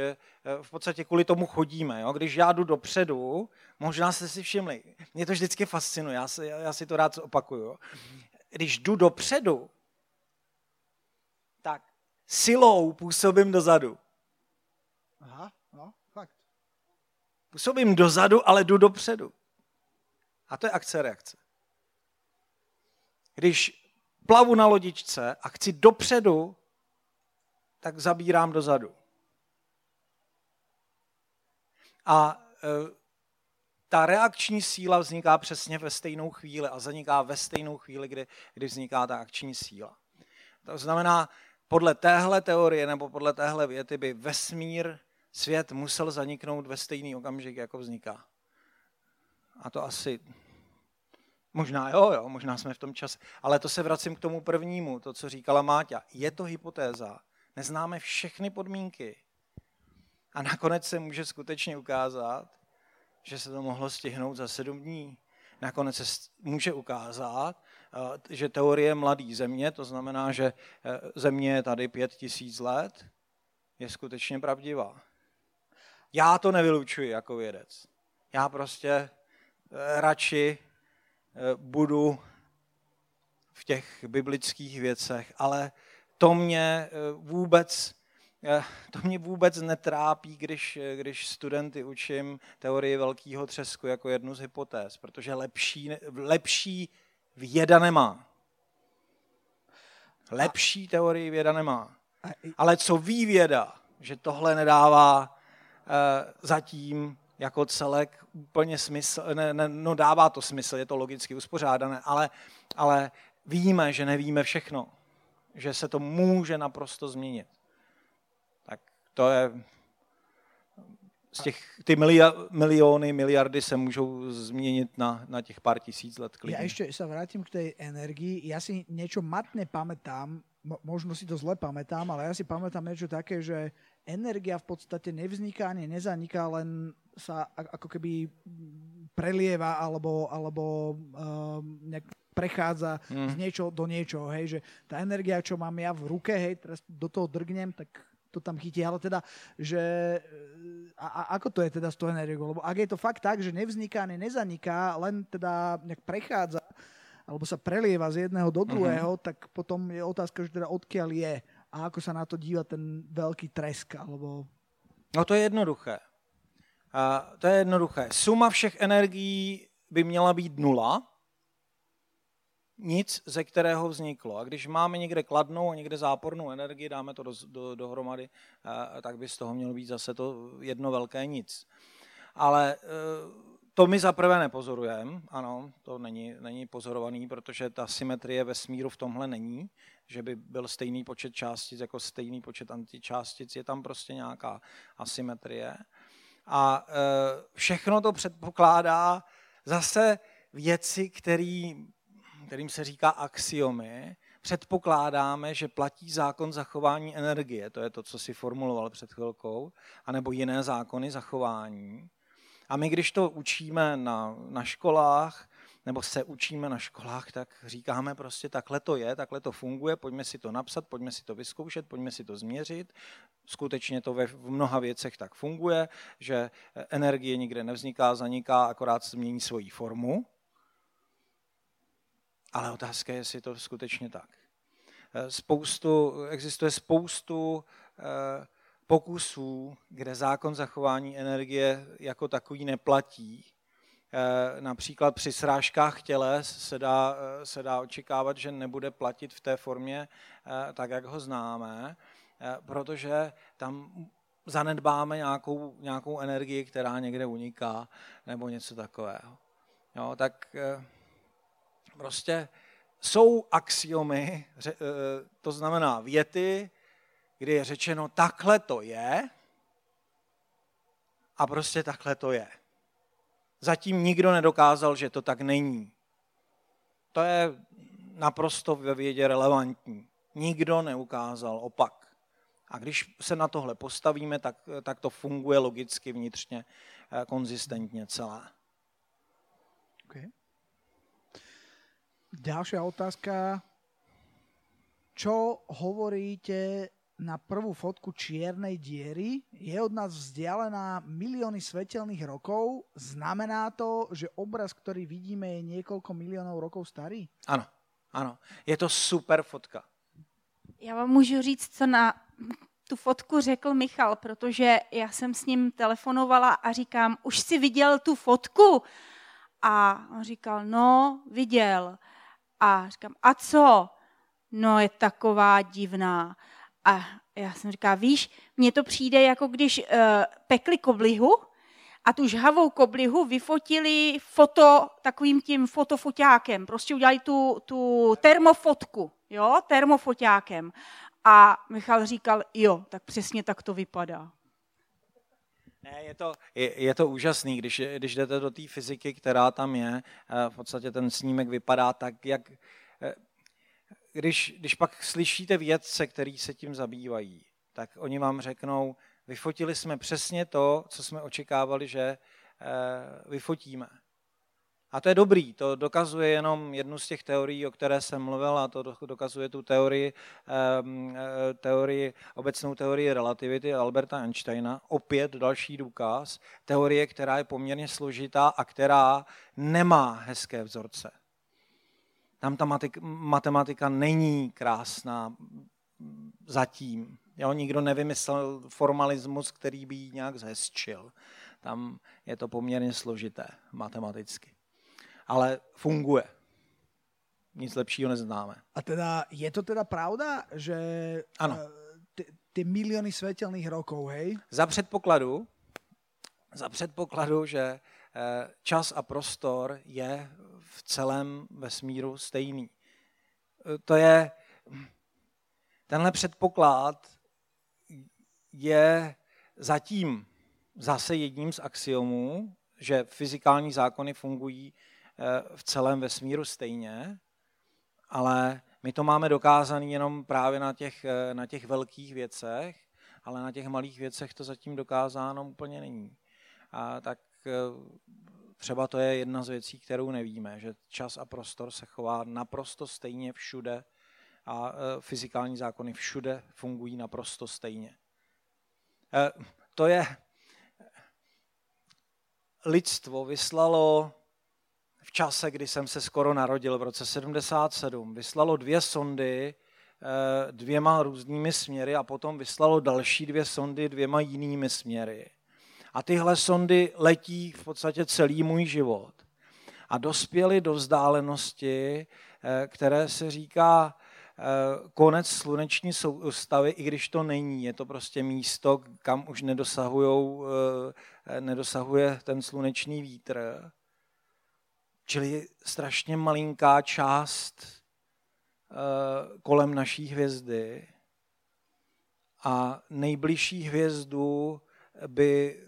v podstatě kvůli tomu chodíme, jo? když já jdu dopředu, možná jste si všimli, mě to vždycky fascinuje, já si, já si to rád opakuju. Když jdu dopředu, tak silou působím dozadu. Aha. Působím dozadu, ale jdu dopředu. A to je akce reakce. Když plavu na lodičce a chci dopředu, tak zabírám dozadu. A e, ta reakční síla vzniká přesně ve stejnou chvíli a zaniká ve stejnou chvíli, kdy, kdy vzniká ta akční síla. To znamená, podle téhle teorie nebo podle téhle věty by vesmír, svět musel zaniknout ve stejný okamžik, jako vzniká. A to asi, možná jo, jo, možná jsme v tom čase, ale to se vracím k tomu prvnímu, to, co říkala Máťa. Je to hypotéza, neznáme všechny podmínky. A nakonec se může skutečně ukázat, že se to mohlo stihnout za sedm dní. Nakonec se může ukázat, eh, že teorie mladý země, to znamená, že eh, země je tady pět tisíc let, je skutečně pravdivá. Já to nevylučuji jako vědec. Já prostě eh, radši budu v těch biblických věcech, ale to mě vůbec Eh, to mě vůbec netrápí, když, když studenty učím teorii velkého třesku jako jednu z hypotéz, protože lepší, lepší věda nemá. Lepší teorii věda nemá. Ale co ví věda, že tohle nedává eh, zatím jako celek úplně smysl, ne, ne, no dává to smysl, je to logicky uspořádané, ale, ale víme, že nevíme všechno, že se to může naprosto změnit to je z těch, ty miliony, miliardy se můžou změnit na, na těch pár tisíc let klidně. Ja ešte sa vrátim k tej energii. Ja si niečo matne pamätám, možno si to zle pamätám, ale ja si pamätám niečo také, že energia v podstate nevzniká ani nezaniká, len sa ako keby prelieva alebo, alebo uh, nejak prechádza hmm. z niečo do niečoho, hej, že tá energia, čo mám ja v ruke, hej, teraz do toho drgnem, tak to tam chytí, ale teda, že a, a ako to je teda s tou energiou? Lebo ak je to fakt tak, že nevzniká, ne nezaniká, len teda nejak prechádza, alebo sa prelieva z jedného do mhm. druhého, uh-huh. tak potom je otázka, že teda odkiaľ je a ako sa na to díva ten veľký tresk, alebo... No to je jednoduché. A to je jednoduché. Suma všech energií by měla být nula, nic, ze kterého vzniklo. A když máme někde kladnou a někde zápornou energii, dáme to do, do, dohromady, eh, tak by z toho mělo být zase to jedno velké nic. Ale eh, to my zaprvé nepozorujeme, ano, to není, není pozorovaný, protože ta symetrie ve smíru v tomhle není, že by byl stejný počet částic jako stejný počet antičástic, je tam prostě nějaká asymetrie. A eh, všechno to předpokládá zase věci, které kterým se říká axiomy, předpokládáme, že platí zákon zachování energie, to je to, co si formuloval před chvilkou, anebo jiné zákony zachování. A my, když to učíme na, na školách, nebo se učíme na školách, tak říkáme prostě takhle to je, takhle to funguje, pojďme si to napsat, pojďme si to vyzkoušet, pojďme si to změřit. Skutečně to ve, v mnoha věcech tak funguje, že energie nikde nevzniká, zaniká, akorát změní svoji formu. Ale otázka je, jestli je to skutečně tak. Eh, spoustu, existuje spoustu eh, pokusů, kde zákon zachování energie jako takový neplatí. Eh, například při srážkách těle se dá, se dá očekávat, že nebude platit v té formě tak, jak ho známe, protože tam zanedbáme nějakou, nějakou energii, která někde uniká, nebo něco takového. Jo, tak Prostě jsou axiomy, eh, to znamená věty, kdy je řečeno, takhle to je a prostě takhle to je. Zatím nikdo nedokázal, že to tak není. To je naprosto ve vědě relevantní. Nikdo neukázal opak. A když se na tohle postavíme, tak, tak to funguje logicky vnitřně, eh, konzistentně celé. Okay. Ďalšia otázka. Čo hovoríte na prvú fotku čiernej diery? Je od nás vzdialená milióny svetelných rokov. Znamená to, že obraz, ktorý vidíme, je niekoľko miliónov rokov starý? Ano, ano. Je to super fotka. Já vám můžu říct, co na tu fotku řekl Michal, protože já jsem s ním telefonovala a říkám, už si viděl tu fotku? A on říkal, no, viděl. A říkám, a co? No, je taková divná. A já jsem říkala, víš, mně to přijde jako když uh, pekli koblihu a tu žhavou koblihu vyfotili foto takovým tím fotofoťákem. Prostě udělali tu, tu termofotku, jo, termofoťákem. A Michal říkal, jo, tak přesně tak to vypadá. Ne, je to, je, je to úžasný, když, když jdete do té fyziky, která tam je, v podstatě ten snímek vypadá tak, jak... Když, když pak slyšíte vědce, který se tím zabývají, tak oni vám řeknou, vyfotili jsme přesně to, co jsme očekávali, že eh, vyfotíme. A to je dobrý, to dokazuje jenom jednu z těch teorií, o které jsem mluvil, a to dokazuje tu teorii, ehm, eh, teorii obecnou teorii relativity Alberta Einsteina. Opět další důkaz, teorie, která je poměrně složitá a která nemá hezké vzorce. Tam ta matematika není krásná zatím. Jo, nikdo nevymyslel formalismus, který by ji nějak zhezčil. Tam je to poměrně složité matematicky ale funguje. Nic lepšího neznáme. A teda, je to teda pravda, že ano. Eh, ty miliony světelných rokov, hej? Za předpokladu, za předpokladu, že eh, čas a prostor je v celém vesmíru stejný. Eh, to je, tenhle předpoklad je zatím zase jedním z axiomů, že fyzikální zákony fungují Eh, v celém vesmíru stejně, ale my to máme dokázané jenom právě na těch, eh, na těch velkých věcech, ale na těch malých věcech to zatím dokázáno úplně není. A tak třeba to je jedna z věcí, kterou nevíme, že čas a prostor se chová naprosto stejně všude a fyzikální zákony všude fungují naprosto stejně. To je, lidstvo vyslalo v čase, kdy jsem se skoro narodil v roce 77, vyslalo dvě sondy eh, dvěma různými směry a potom vyslalo další dvě sondy dvěma jinými směry. A tyhle sondy letí v podstatě celý můj život. A dospěli do vzdálenosti, eh, které se říká eh, konec sluneční soustavy, i když to není. Je to prostě místo, kam už nedosahuje ten slunečný vítr. Čili strašně malinká část kolem naší hvězdy a nejbližší hvězdu by,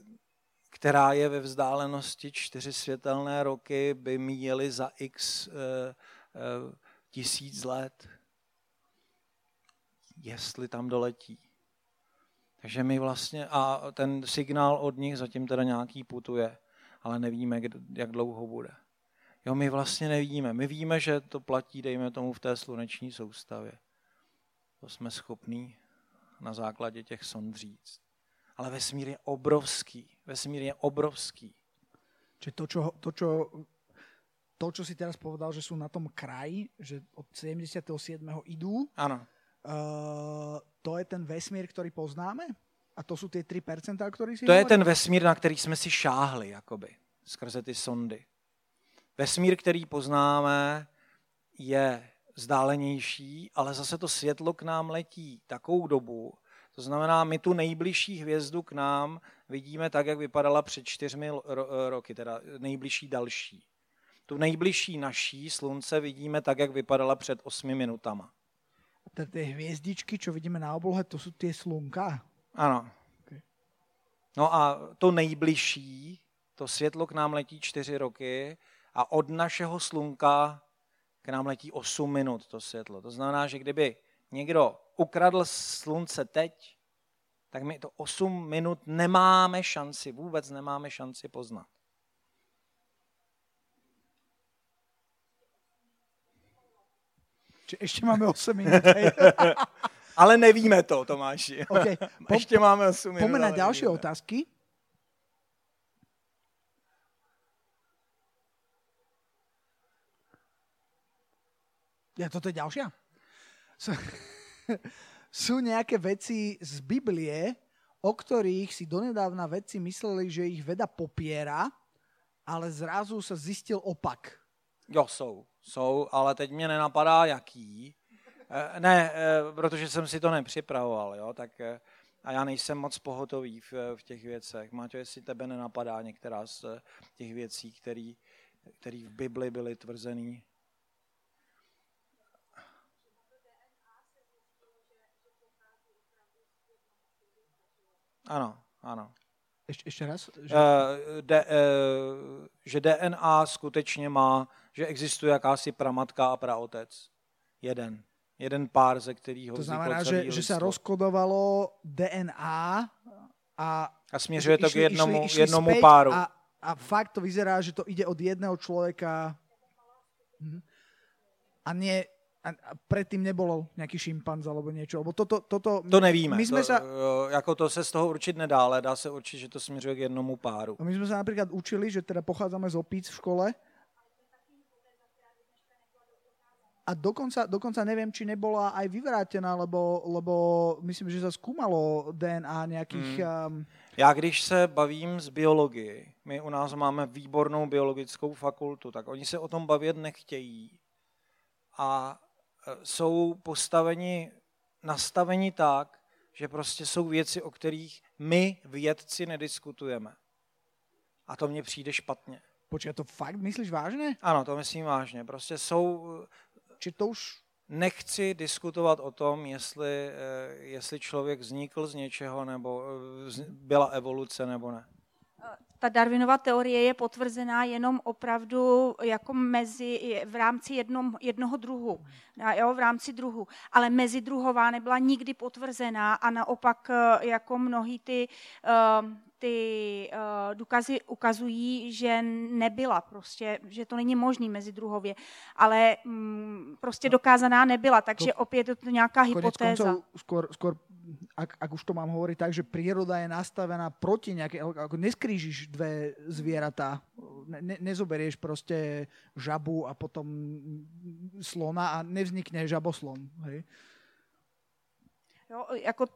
která je ve vzdálenosti čtyři světelné roky, by míjeli za x uh, tisíc let, jestli tam doletí. Takže my vlastně, a ten signál od nich zatím teda nějaký putuje, ale nevíme, jak dlouho bude. Jo, my vlastně nevíme. My víme, že to platí, dejme tomu, v té sluneční soustavě. To jsme schopní na základě těch sond říct. Ale vesmír je obrovský. Vesmír je obrovský. Čiže to, čo, to, čo, to, čo si teraz povedal, že sú na tom kraji, že od 77. idú, ano. Uh, to je ten vesmír, ktorý poznáme? A to sú tie 3%, ktorý si To hovoril? je ten vesmír, na který jsme si šáhli, jakoby, skrze ty sondy. Vesmír, který poznáme, je vzdálenější, ale zase to světlo k nám letí takovou dobu. To znamená, my tu nejbližší hvězdu k nám vidíme tak, jak vypadala před čtyřmi roky, teda nejbližší další. Tu nejbližší naší slunce vidíme tak, jak vypadala před osmi minutama. A ty hvězdičky, co vidíme na oblohe, to jsou ty slunka? Ano. Okay. No a to nejbližší, to světlo k nám letí čtyři roky a od našeho slunka k nám letí 8 minut to světlo. To znamená, že kdyby někdo ukradl slunce teď tak my to 8 minut nemáme šanci, vůbec nemáme šanci poznat. Ještě máme 8 minut. ale nevíme to, Tomáši. Okay. Po, Ještě máme 8 minut. Poďme na ďalšie nevíme. otázky. Ja, toto je ďalšia? Sú, nejaké veci z Biblie, o ktorých si donedávna vedci mysleli, že ich veda popiera, ale zrazu sa zistil opak. Jo, jsou. Jsou, ale teď mě nenapadá, jaký. Eh, ne, eh, protože jsem si to nepřipravoval, jo, tak eh, a já nejsem moc pohotový v, v těch věcech. Máte, jestli tebe nenapadá některá z těch věcí, které v Bibli byly tvrzený? Ano, ano. Ještě, ještě raz? Že... Uh, de, uh, že DNA skutečně má, že existuje jakási pramatka a praotec. Jeden. Jeden pár, ze kterého To znamená, že, že se rozkodovalo DNA a... A směřuje to išli, k jednomu, išli, išli jednomu páru. A, a fakt to vyzerá, že to ide od jedného člověka mhm. a nie a predtým nebolo nejaký šimpanz alebo niečo? Lebo toto, toto, to nevíme. My sme to, sa, jako to se z toho určit nedá, ale dá se určit, že to směřuje k jednomu páru. My sme sa napríklad učili, že teda pochádzame z opíc v škole a dokonca, dokonca neviem, či nebola aj vyvrátená, lebo, lebo myslím, že sa skúmalo DNA nejakých... Hmm. Um... Já když se bavím z biologii, my u nás máme výbornou biologickou fakultu, tak oni se o tom bavit nechtějí. A jsou postaveni, nastaveni tak, že prostě jsou věci, o kterých my vědci nediskutujeme. A to mně přijde špatně. Počkej, to fakt myslíš vážně? Ano, to myslím vážně. Prostě jsou... Či to už... Nechci diskutovat o tom, jestli, eh, jestli člověk vznikl z něčeho, nebo eh, byla evoluce, nebo ne ta Darwinova teorie je potvrzená jenom opravdu jako mezi, v rámci jednom, jednoho druhu, jo, v rámci druhu, ale mezidruhová nebyla nikdy potvrzená a naopak eh, jako mnohý ty, eh, ty uh, důkazy ukazují, že nebyla prostě, že to není možný mezidruhově, ale um, prostě dokázaná nebyla, takže opět je to nějaká hypotéza. Skôr, skôr ak, ak už to mám hovoriť tak, že príroda je nastavená proti nejaké, ako neskrížiš dve zvieratá, ne, nezoberieš proste žabu a potom slona a nevznikne žaboslon. Hej? Jo, jako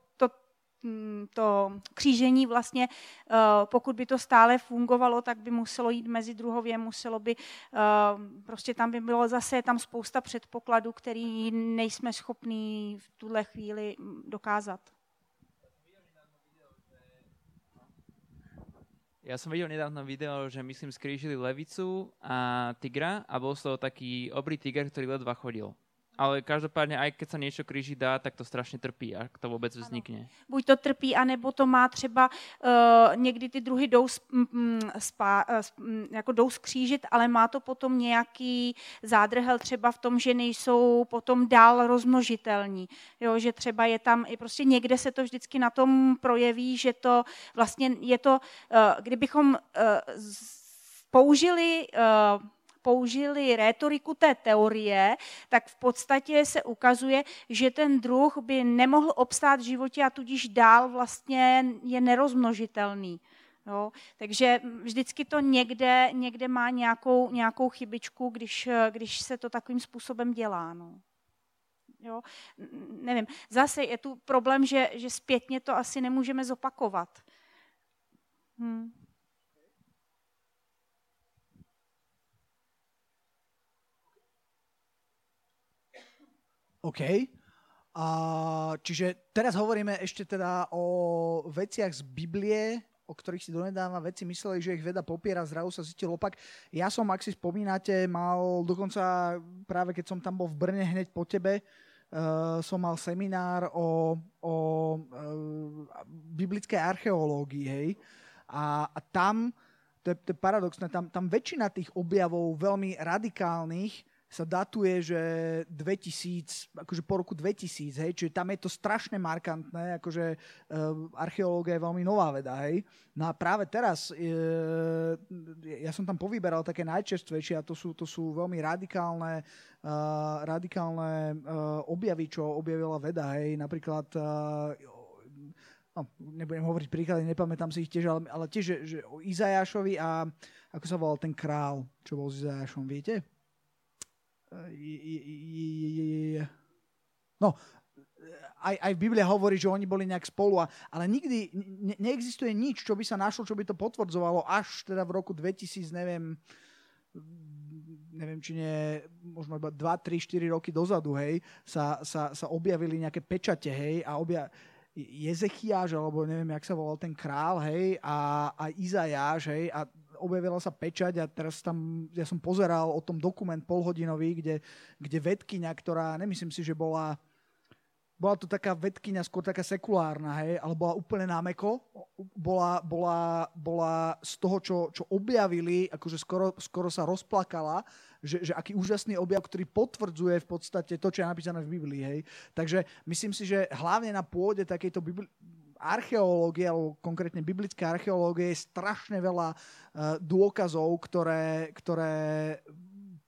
to, mm, to křížení vlastně, eh, pokud by to stále fungovalo, tak by muselo jít mezi druhově, muselo by, eh, prostě tam by bylo zase tam spousta předpokladů, který nejsme schopní v tuhle chvíli mm, dokázat. Ja som videl nedávno video, že myslím skrížili levicu a tigra a bol to taký obrý tiger, ktorý ledva chodil. Ale každopádně, aj keď sa niečo kríži dá, tak to strašně trpí, ak to vůbec vznikne. Ano. Buď to trpí, anebo to má třeba uh, někdy ty druhy jdou, mm, spa, uh, jako jdou skřížit, ale má to potom nějaký zádrhel třeba v tom, že nejsou potom dál rozmnožitelní. Jo, že třeba je tam, i prostě někde se to vždycky na tom projeví, že to vlastně je to, uh, kdybychom uh, použili uh, použili rétoriku té teorie, tak v podstatě se ukazuje, že ten druh by nemohl obstát v životě a tudíž dál vlastně je nerozmnožitelný. Jo? Takže vždycky to někde, někde má nějakou, nějakou chybičku, když, když se to takovým způsobem dělá. No. Jo? Nevím. Zase je tu problém, že, že zpětně to asi nemůžeme zopakovat. Hmm. OK. A, čiže teraz hovoríme ešte teda o veciach z Biblie, o ktorých si donedávna veci mysleli, že ich veda popiera, zrazu sa zistil opak. Ja som, ak si spomínate, mal dokonca práve keď som tam bol v Brne hneď po tebe, uh, som mal seminár o, o uh, biblické archeológii, hej. A, a tam, to je, to je paradoxné, tam, tam väčšina tých objavov veľmi radikálnych sa datuje, že 2000, akože po roku 2000, hej, čiže tam je to strašne markantné, akože uh, archeológia je veľmi nová veda, hej. No a práve teraz, uh, ja som tam povyberal také najčerstvejšie a to sú, to sú veľmi radikálne, uh, radikálne uh, objavy, čo objavila veda, hej. Napríklad uh, no, nebudem hovoriť príklady, nepamätám si ich tiež, ale, ale tiež, že, že o Izajášovi a ako sa volal ten král, čo bol s Izajášom, viete? No, aj, aj v Biblii hovorí, že oni boli nejak spolu, a, ale nikdy ne, neexistuje nič, čo by sa našlo, čo by to potvrdzovalo až teda v roku 2000, neviem, neviem, či nie, možno iba 2, 3, 4 roky dozadu, hej, sa, sa, sa objavili nejaké pečate, hej, a obja, Jezechiaž, alebo neviem, jak sa volal ten král, hej, a, a Izajáš, hej, a objavila sa pečať a teraz tam, ja som pozeral o tom dokument polhodinový, kde, kde vedkynia, ktorá, nemyslím si, že bola, bola to taká vedkynia, skôr taká sekulárna, hej, ale bola úplne námeko, bola, bola, bola z toho, čo, čo objavili, akože skoro, skoro sa rozplakala, že, že aký úžasný objav, ktorý potvrdzuje v podstate to, čo je napísané v Biblii. Hej. Takže myslím si, že hlavne na pôde takejto Bibli- archeológie, alebo konkrétne biblické archeológie je strašne veľa uh, dôkazov, ktoré, ktoré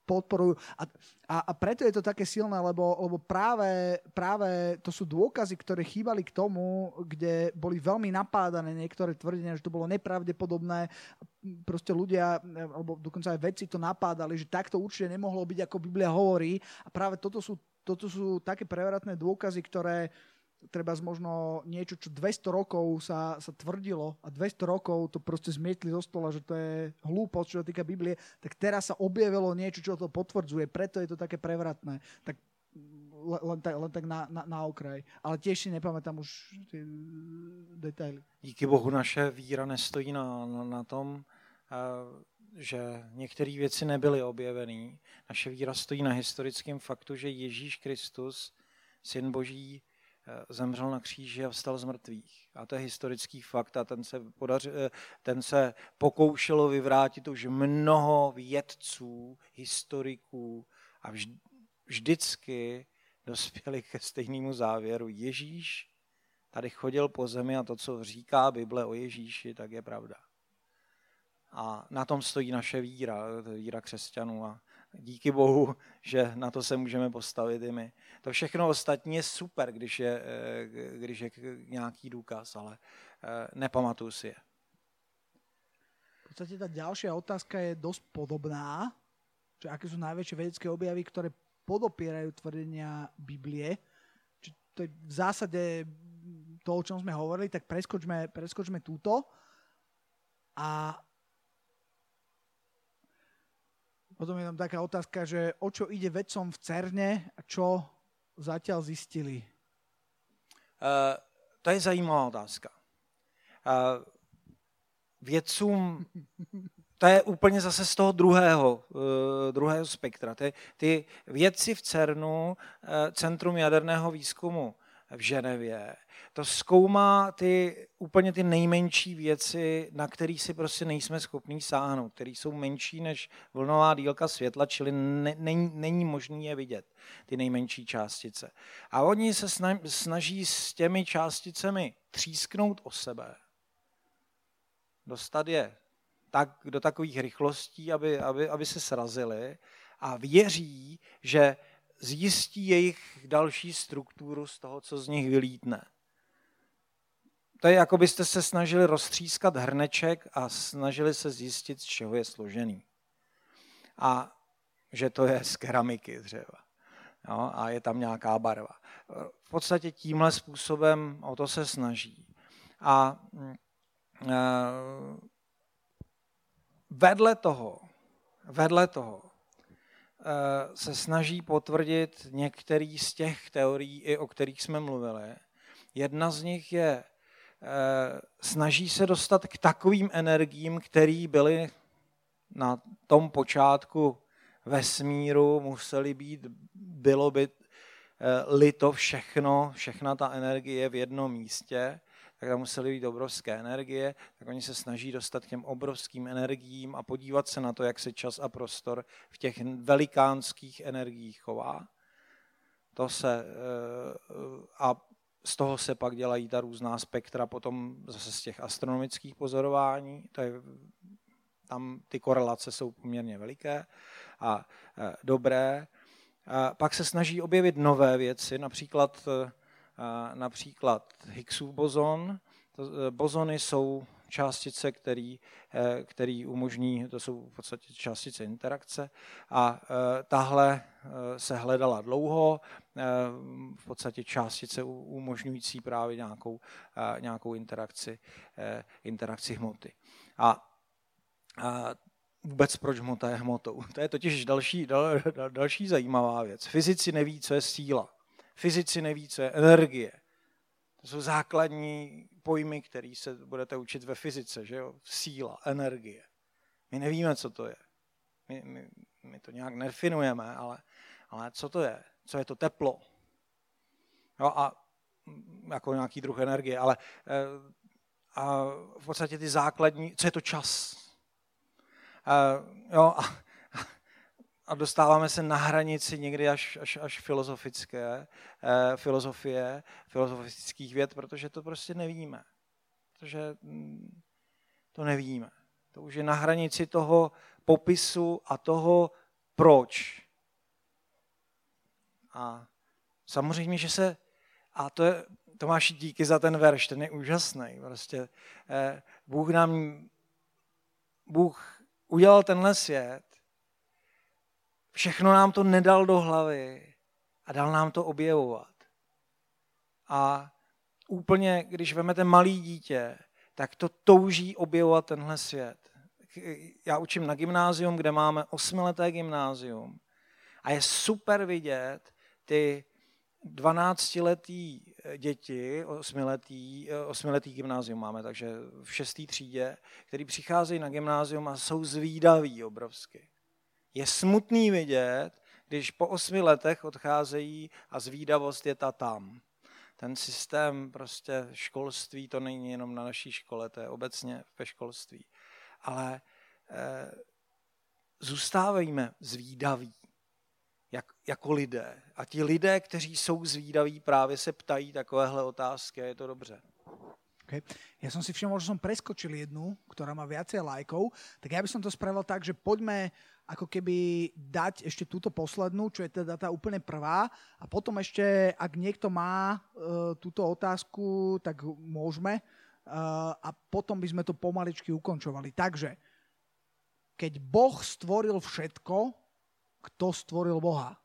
podporujú. A, a, a preto je to také silné, lebo, lebo práve, práve to sú dôkazy, ktoré chýbali k tomu, kde boli veľmi napádané niektoré tvrdenia, že to bolo nepravdepodobné. Proste ľudia, alebo dokonca aj vedci to napádali, že takto určite nemohlo byť, ako Biblia hovorí. A práve toto sú, toto sú také prevratné dôkazy, ktoré, treba možno niečo, čo 200 rokov sa, sa tvrdilo a 200 rokov to proste zmietli zo stola, že to je hlúposť, čo sa týka Biblie, tak teraz sa objavilo niečo, čo to potvrdzuje. Preto je to také prevratné. Tak len, tak, len tak na, na, na okraj. Ale tiež si nepamätám už ty detaily. Díky Bohu naše víra nestojí na, na, na tom, uh, že některé věci nebyly objeveny. Naše víra stojí na historickém faktu, že Ježíš Kristus, Syn Boží, Eh, zemřel na kříži a vstal z mrtvých. A to je historický fakt a ten se, podař, eh, ten se pokoušelo vyvrátit už mnoho vědců, historiků a vždy, vždycky dospěli ke stejnému závěru. Ježíš tady chodil po zemi a to, co říká Bible o Ježíši, tak je pravda. A na tom stojí naše víra, víra křesťanů. A díky Bohu, že na to se můžeme postavit i my. To všechno ostatní je super, když je, eh, když je nějaký důkaz, ale eh, nepamatuju si je. V podstate tá ďalšia otázka je dosť podobná, že aké sú najväčšie vedecké objavy, ktoré podopierajú tvrdenia Biblie. Či to je v zásade to, o čom sme hovorili, tak preskočme, preskočme túto. A Potom je tam taká otázka, že o čo ide vedcom v CERNE a čo zatiaľ zistili? Uh, to je zajímavá otázka. Uh, vědcům, to je úplně zase z toho druhého, uh, druhého spektra. Ty, ty vědci v CERNu, uh, Centrum jaderného výzkumu v Ženevě, to zkoumá ty úplně ty nejmenší věci, na které si prostě nejsme schopní sáhnout, které jsou menší než vlnová dílka světla, čili ne, není, není možné je vidět, ty nejmenší částice. A oni se snaží s těmi částicemi třísknout o sebe, dostat je tak, do takových rychlostí, aby, aby, aby se srazily a věří, že zjistí jejich další strukturu z toho, co z nich vylítne. To je, jako byste se snažili roztřískat hrneček a snažili se zjistit, z čeho je složený. A že to je z keramiky dřeva. Jo, a je tam nějaká barva. V podstatě tímhle způsobem o to se snaží. A e, vedle toho, vedle toho se snaží potvrdit některý z těch teorií, i o kterých jsme mluvili. Jedna z nich je Eh, snaží se dostat k takovým energiím, které byly na tom počátku vesmíru, museli být, bylo by eh, lito všechno, všechna ta energie v jednom místě, tak tam musely být obrovské energie, tak oni se snaží dostat k těm obrovským energiím a podívat se na to, jak se čas a prostor v těch velikánských energiích chová. To se, eh, a z toho se pak dělají ta různá spektra potom zase z těch astronomických pozorování. To je, tam ty korelace jsou poměrně veliké a eh, dobré. A pak se snaží objevit nové věci, například, eh, například Higgsův bozon. Bozony jsou částice, který, eh, který umožní, to jsou v podstatě částice interakce a eh, tahle se hledala dlouho, v podstatě částice umožňující právě nějakou, nějakou interakci, interakci hmoty. A, a vůbec proč hmota je hmotou. To je totiž další, dal, další zajímavá věc. Fyzici neví, co je síla. Fyzici neví, co je energie. To jsou základní pojmy, které se budete učit ve fyzice, že jo? Síla, energie. My nevíme, co to je. My, my, my to nějak nedefinujeme, ale, ale co to je? Co je to teplo? Jo, a jako nějaký druh energie, ale eh, a v podstatě ty základní, co je to čas? A, jo, a a dostáváme se na hranici někdy až, až, až filozofické, eh, filozofie, filozofických věd, protože to prostě nevíme. Protože hm, to nevíme. To už je na hranici toho popisu a toho proč. A samozřejmě, že se, a to je, Tomáši, díky za ten verš, ten je úžasný. Prostě eh, Bůh nám, Bůh udělal tenhle svět Všechno nám to nedal do hlavy a dal nám to objevovat. A úplně, když vemete malý dítě, tak to touží objevovat tenhle svět. Já učím na gymnázium, kde máme osmileté gymnázium a je super vidět ty 12-letý děti, osmiletý, osmiletý gymnázium máme, takže v šestý třídě, který přicházejí na gymnázium a jsou zvídaví obrovsky. Je smutný vidět, když po osmi letech odcházejí a zvídavost je ta tam. Ten systém prostě školství, to není jenom na naší škole, to je obecně ve školství. Ale e, zůstávejme zvídaví jak, jako lidé. A ti lidé, kteří jsou zvídaví, právě se ptají takovéhle otázky a je to dobře. Okay. Ja som si všimol, že som preskočil jednu, ktorá má viacej lajkov, tak ja by som to spravil tak, že poďme ako keby dať ešte túto poslednú, čo je teda tá úplne prvá a potom ešte, ak niekto má uh, túto otázku, tak môžeme uh, a potom by sme to pomaličky ukončovali. Takže, keď Boh stvoril všetko, kto stvoril Boha?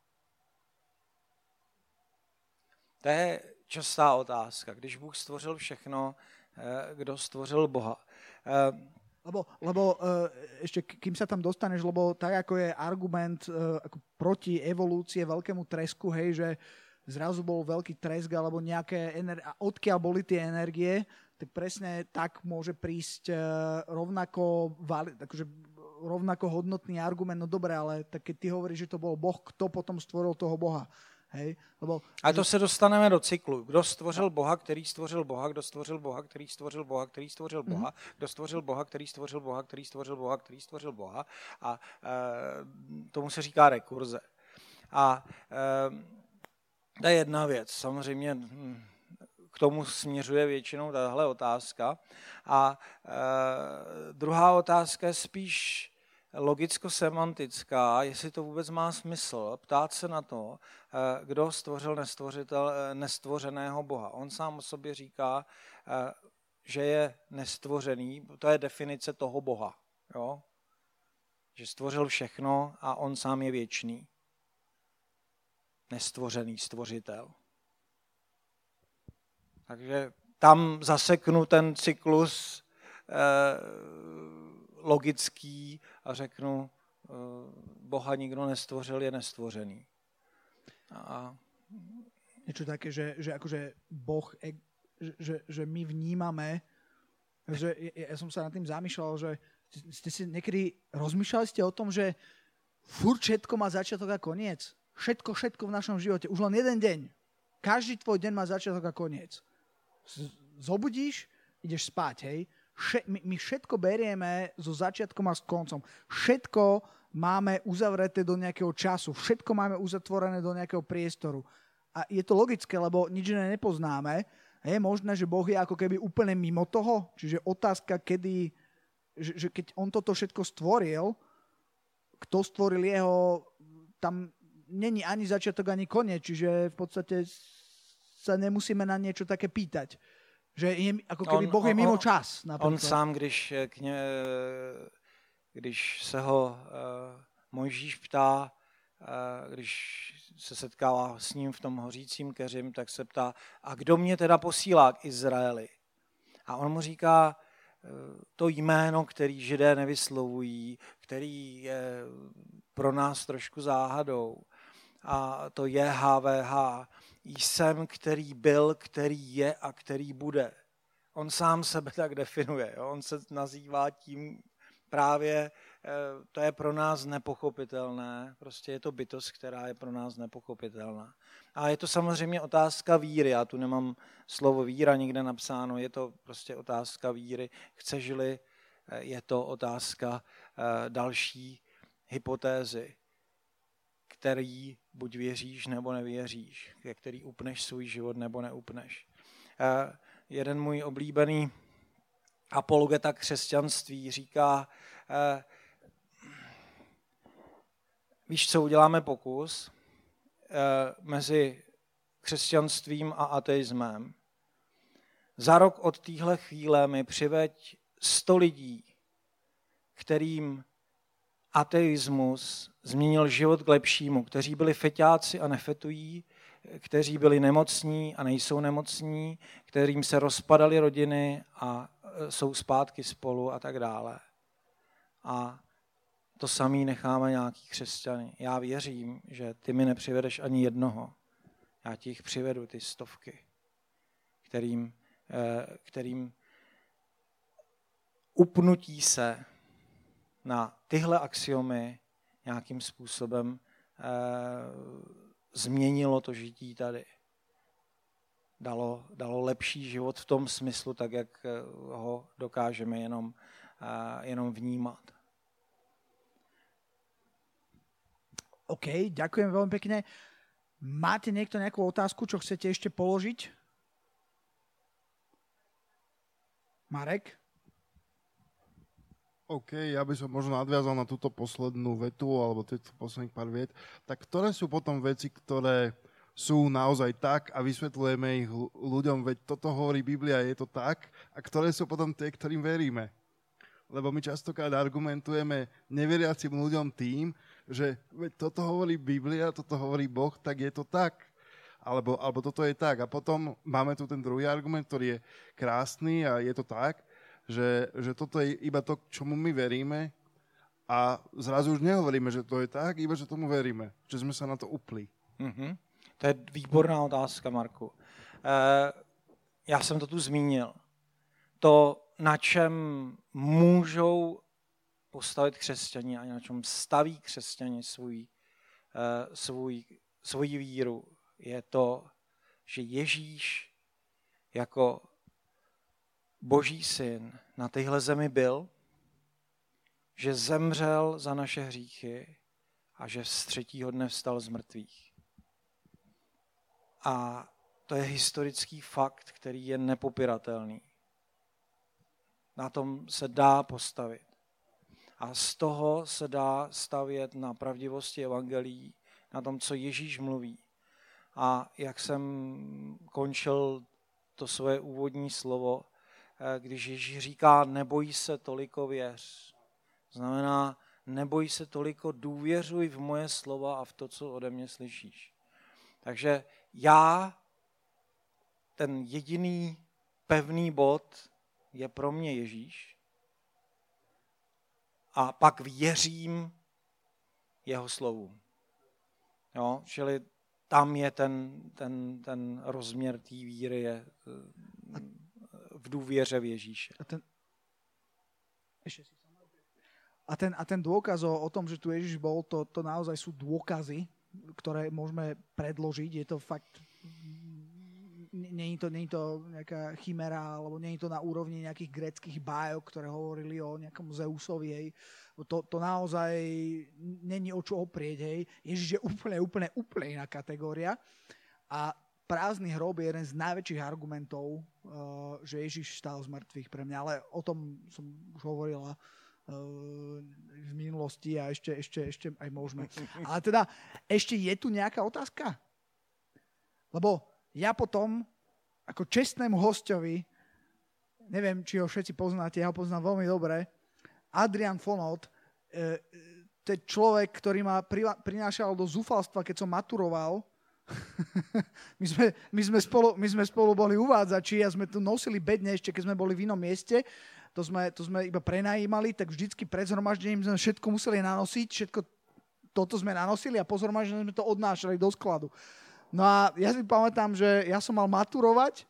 To je častá otázka. Když Bůh stvořil všechno, eh, kdo stvořil Boha? Lebo, lebo uh, ešte kým sa tam dostaneš, lebo tak ako je argument uh, ako proti evolúcie veľkému tresku, hej, že zrazu bol veľký tresk alebo nejaké energie, a odkiaľ boli tie energie, tak presne tak môže prísť uh, rovnako, vali, akože rovnako hodnotný argument, no dobre, ale tak keď ty hovoríš, že to bol Boh, kto potom stvoril toho Boha? Hej? Lebo, a to se dostaneme do cyklu. Kdo stvořil Boha, který stvořil Boha, kdo stvořil Boha, který stvořil Boha, který stvořil Boha, mm-hmm. kdo stvořil Boha, který stvořil Boha, který stvořil Boha, který stvořil Boha. A e, tomu se říká rekurze. A e, to je jedna věc. Samozřejmě hm, k tomu směřuje většinou tahle otázka. A e, druhá otázka je spíš logicko-semantická, jestli to vůbec má smysl, ptát se na to, eh, kdo stvořil nestvořitel, eh, nestvořeného Boha. On sám o sobě říká, eh, že je nestvořený, to je definice toho Boha. Jo? Že stvořil všechno a on sám je věčný. Nestvořený stvořitel. Takže tam zaseknu ten cyklus logický a řeknu, eh, Boha nikdo nestvořil, je nestvořený. A... Niečo také, že, že akože Boh, že, že my vnímame, že ja, ja som sa nad tým zamýšľal, že ste si niekedy rozmýšľali ste o tom, že furt všetko má začiatok a koniec. Všetko, všetko v našom živote. Už len jeden deň. Každý tvoj deň má začiatok a koniec. Zobudíš, ideš spať, hej. Vše, my, my všetko berieme so začiatkom a s koncom. Všetko máme uzavreté do nejakého času. Všetko máme uzatvorené do nejakého priestoru. A je to logické, lebo nič iné nepoznáme. Je možné, že Boh je ako keby úplne mimo toho. Čiže otázka, kedy, že, že keď on toto všetko stvoril, kto stvoril jeho, tam není ani začiatok, ani koniec. Čiže v podstate sa nemusíme na niečo také pýtať. Že je, ako keby On- Boh je on- mimo on- čas. On Napríklad. sám, když, k ně, když se ho uh, Mojžíš ptá, uh, když se setkává s ním v tom hořícím keřím, tak se ptá, a kdo mě teda posílá k Izraeli? A on mu říká, eh, to jméno, který židé nevyslovují, který je pro nás trošku záhadou. A to je HVH. Jsem, který byl, který je a který bude. On sám sebe tak definuje. Jo? On se nazývá tím právě, eh, to je pro nás nepochopitelné. Prostě je to bytost, která je pro nás nepochopitelná. A je to samozřejmě otázka víry. Já tu nemám slovo víra nikde napsáno. Je to prostě otázka víry. Chceš-li, eh, je to otázka eh, další hypotézy, který buď věříš nebo nevěříš, ke který upneš svůj život nebo neupneš. Eh, Jeden můj oblíbený apologeta křesťanství říká, eh, víš co, uděláme pokus eh, mezi křesťanstvím a ateismem. Za rok od téhle chvíle mi přiveď 100 lidí, kterým ateismus změnil život k lepšímu, kteří byli feťáci a nefetují, kteří byli nemocní a nejsou nemocní, kterým se rozpadaly rodiny a e, jsou zpátky spolu a tak dále. A to samý necháme nějaký křesťany. Já věřím, že ty mi nepřivedeš ani jednoho. Já ti jich přivedu, ty stovky, kterým, e, kterým upnutí se na tyhle axiomy nějakým způsobem eh, změnilo to žití tady. Dalo, dalo lepší život v tom smyslu, tak jak eh, ho dokážeme jenom, eh, jenom vnímat. OK, ďakujem veľmi pekne. Máte niekto nejakú otázku, čo chcete ešte položiť? Marek? OK, ja by som možno nadviazal na túto poslednú vetu, alebo týchto posledných pár viet. Tak ktoré sú potom veci, ktoré sú naozaj tak a vysvetľujeme ich ľu- ľuďom, veď toto hovorí Biblia, je to tak, a ktoré sú potom tie, ktorým veríme. Lebo my častokrát argumentujeme neveriacim ľuďom tým, že veď toto hovorí Biblia, toto hovorí Boh, tak je to tak. Alebo, alebo toto je tak. A potom máme tu ten druhý argument, ktorý je krásny a je to tak, že, že toto je iba to, čomu my veríme a zrazu už nehovoríme, že to je tak, iba že tomu veríme. Že sme sa na to upli. Mhm. To je výborná otázka, Marku. Eh, já jsem to tu zmínil. To, na čem můžou postavit křesťani a na čem staví křesťani svůj, eh, svůj, svoji víru, je to, že Ježíš jako boží syn na téhle zemi byl, že zemřel za naše hříchy a že z třetího dne vstal z mrtvých. A to je historický fakt, který je nepopiratelný. Na tom se dá postavit. A z toho se dá stavět na pravdivosti evangelií, na tom, co Ježíš mluví. A jak jsem končil to svoje úvodní slovo, když Ježíš říká, neboj se toliko věř. Znamená, neboj se toliko, důvěřuj v moje slova a v to, co ode mě slyšíš. Takže já, ten jediný pevný bod je pro mě Ježíš a pak věřím jeho slovům. Jo, čili tam je ten, ten, ten rozměr té víry je eh, v důvěře v Ježíše. A ten, a ten, a ten dôkaz o, o tom, že tu Ježiš bol, to, to naozaj sú dôkazy, ktoré môžeme predložiť. Je to fakt není to, není to nejaká chimera, alebo není to na úrovni nejakých greckých bájok, ktoré hovorili o nejakom Zeusovi, hej. To, to naozaj není o čo oprieť, hej. Ježiš je úplne, úplne, úplne iná kategória. A prázdny hrob je jeden z najväčších argumentov, uh, že Ježiš stál z mŕtvych pre mňa, ale o tom som už hovorila uh, v minulosti a ešte, ešte, ešte aj môžeme. Ale teda, ešte je tu nejaká otázka? Lebo ja potom, ako čestnému hostovi, neviem, či ho všetci poznáte, ja ho poznám veľmi dobre, Adrian Fonot, e, to je človek, ktorý ma prinášal do zúfalstva, keď som maturoval, my, sme, my, sme spolu, my sme spolu boli uvádzači a sme tu nosili bedne ešte, keď sme boli v inom mieste. To sme, to sme iba prenajímali, tak vždycky pred zhromaždením sme všetko museli nanosiť, všetko toto sme nanosili a po zhromaždení sme to odnášali do skladu. No a ja si pamätám, že ja som mal maturovať,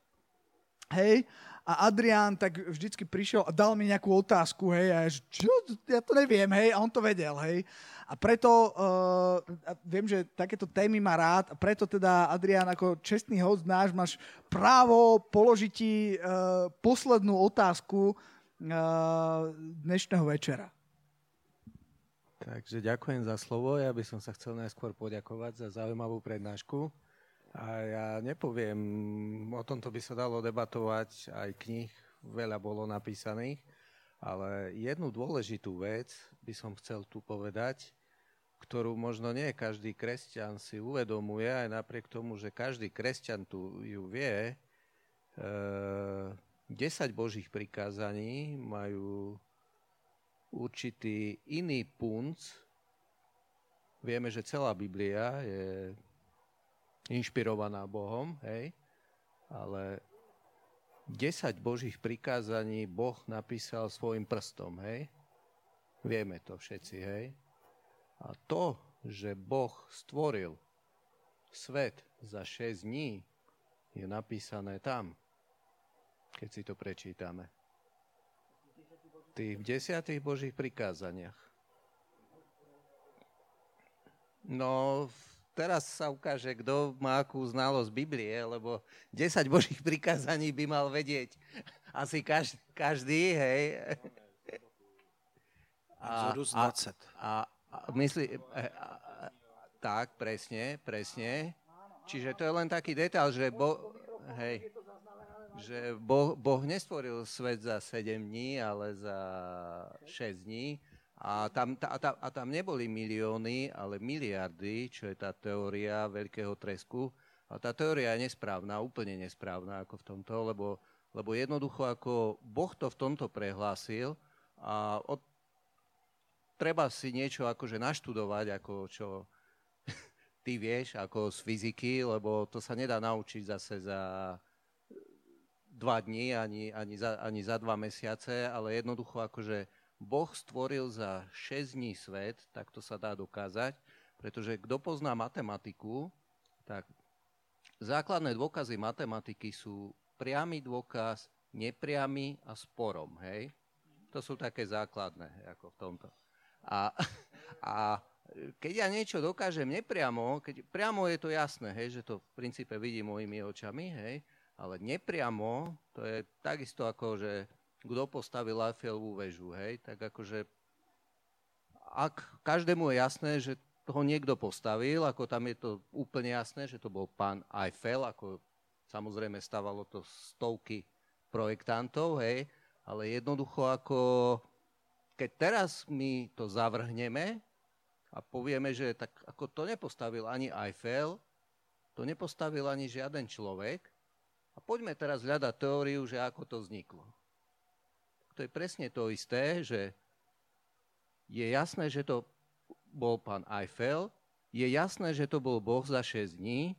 hej, a Adrián tak vždycky prišiel a dal mi nejakú otázku, hej, a ja, čo, ja to neviem, hej, a on to vedel, hej. A preto uh, viem, že takéto témy má rád a preto teda, Adrián, ako čestný host náš, máš právo položiť ti uh, poslednú otázku uh, dnešného večera. Takže ďakujem za slovo. Ja by som sa chcel najskôr poďakovať za zaujímavú prednášku. A ja nepoviem, o tomto by sa dalo debatovať, aj knih veľa bolo napísaných, ale jednu dôležitú vec by som chcel tu povedať, ktorú možno nie každý kresťan si uvedomuje, aj napriek tomu, že každý kresťan tu ju vie, e, 10 božích prikázaní majú určitý iný punc. Vieme, že celá Biblia je inšpirovaná Bohom, hej, ale 10 božích prikázaní Boh napísal svojim prstom, hej. Vieme to všetci, hej. A to, že Boh stvoril svet za 6 dní, je napísané tam, keď si to prečítame. Tých desiatých Božích prikázaniach. No, teraz sa ukáže, kto má akú znalosť Biblie, lebo 10 Božích prikázaní by mal vedieť asi každý, každý hej. A, a, a, Myslí, eh, tak, presne, presne. Čiže to je len taký detail, že, bo, hej, že boh, boh nestvoril svet za 7 dní, ale za 6 dní. A tam, a, tam, a tam neboli milióny, ale miliardy, čo je tá teória veľkého tresku. A tá teória je nesprávna, úplne nesprávna ako v tomto, lebo, lebo jednoducho ako Boh to v tomto prehlásil a od treba si niečo akože naštudovať, ako čo ty vieš, ako z fyziky, lebo to sa nedá naučiť zase za dva dní, ani, ani, za, ani za dva mesiace, ale jednoducho akože Boh stvoril za 6 dní svet, tak to sa dá dokázať, pretože kto pozná matematiku, tak základné dôkazy matematiky sú priamy dôkaz, nepriamy a sporom, hej? To sú také základné, ako v tomto. A, a keď ja niečo dokážem nepriamo, keď priamo je to jasné, hej, že to v princípe vidím mojimi očami, hej, ale nepriamo, to je takisto ako, že kto postavil Eiffelovú väžu, hej, tak akože ak každému je jasné, že ho niekto postavil, ako tam je to úplne jasné, že to bol pán Eiffel, ako samozrejme stavalo to stovky projektantov, hej, ale jednoducho ako keď teraz my to zavrhneme a povieme, že tak ako to nepostavil ani Eiffel, to nepostavil ani žiaden človek, a poďme teraz hľadať teóriu, že ako to vzniklo. To je presne to isté, že je jasné, že to bol pán Eiffel, je jasné, že to bol Boh za 6 dní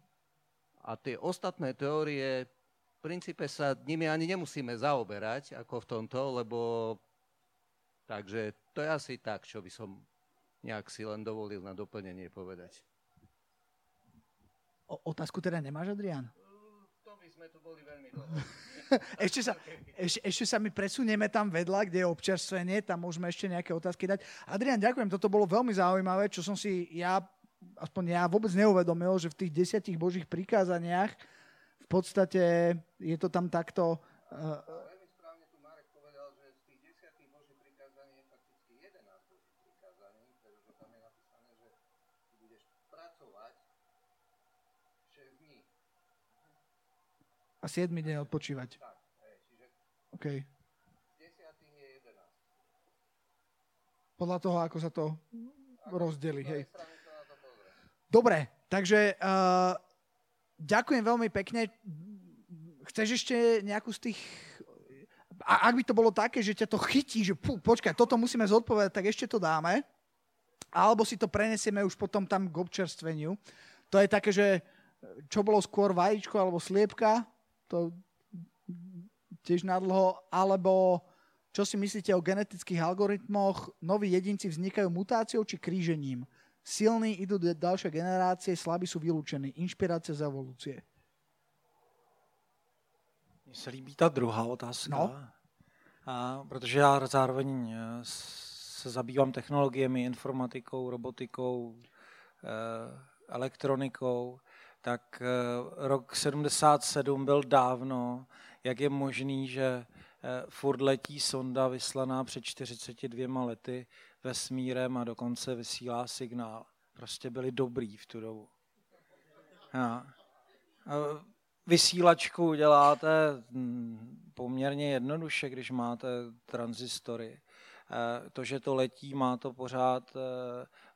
a tie ostatné teórie v princípe sa nimi ani nemusíme zaoberať ako v tomto, lebo Takže to je asi tak, čo by som nejak si len dovolil na doplnenie povedať. O, otázku teda nemáš, Adrián? To by sme tu boli veľmi dlho. ešte, sa, ešte, ešte sa my presunieme tam vedľa, kde je občerstvenie, tam môžeme ešte nejaké otázky dať. Adrián, ďakujem, toto bolo veľmi zaujímavé, čo som si ja, aspoň ja vôbec neuvedomil, že v tých desiatich božích prikázaniach v podstate je to tam takto... Uh, Veľmi správne tu Marek povedal, že z tých desiatých Božích prikázaní je fakticky 11 Božích prikázaní, pretože tam je napísané, že ty budeš pracovať 6 dní. A 7 deň odpočívať. OK. z desiatých je 11. Podľa toho, ako sa to rozdeli. Hej. Dobre, takže uh, ďakujem veľmi pekne. Chceš ešte nejakú z tých... A ak by to bolo také, že ťa to chytí, že pú, počkaj, toto musíme zodpovedať, tak ešte to dáme. Alebo si to prenesieme už potom tam k občerstveniu. To je také, že čo bolo skôr vajíčko alebo sliepka, to tiež nadlho, alebo čo si myslíte o genetických algoritmoch? Noví jedinci vznikajú mutáciou či krížením? Silní idú do ďalšie generácie, slabí sú vylúčení. Inšpirácia z evolúcie. Mně se líbí ta druhá otázka, No. a, protože já zároveň eh, se zabývám technologiemi, informatikou, robotikou, eh, elektronikou, tak eh, rok 77 byl dávno, jak je možný, že eh, furt letí sonda vyslaná před 42 lety vesmírem a dokonce vysílá signál. Prostě byli dobrý v tu dobu. Ja. Vysílačku děláte mm, poměrně jednoduše, když máte transistory. Eh, To, že to letí, má to pořád,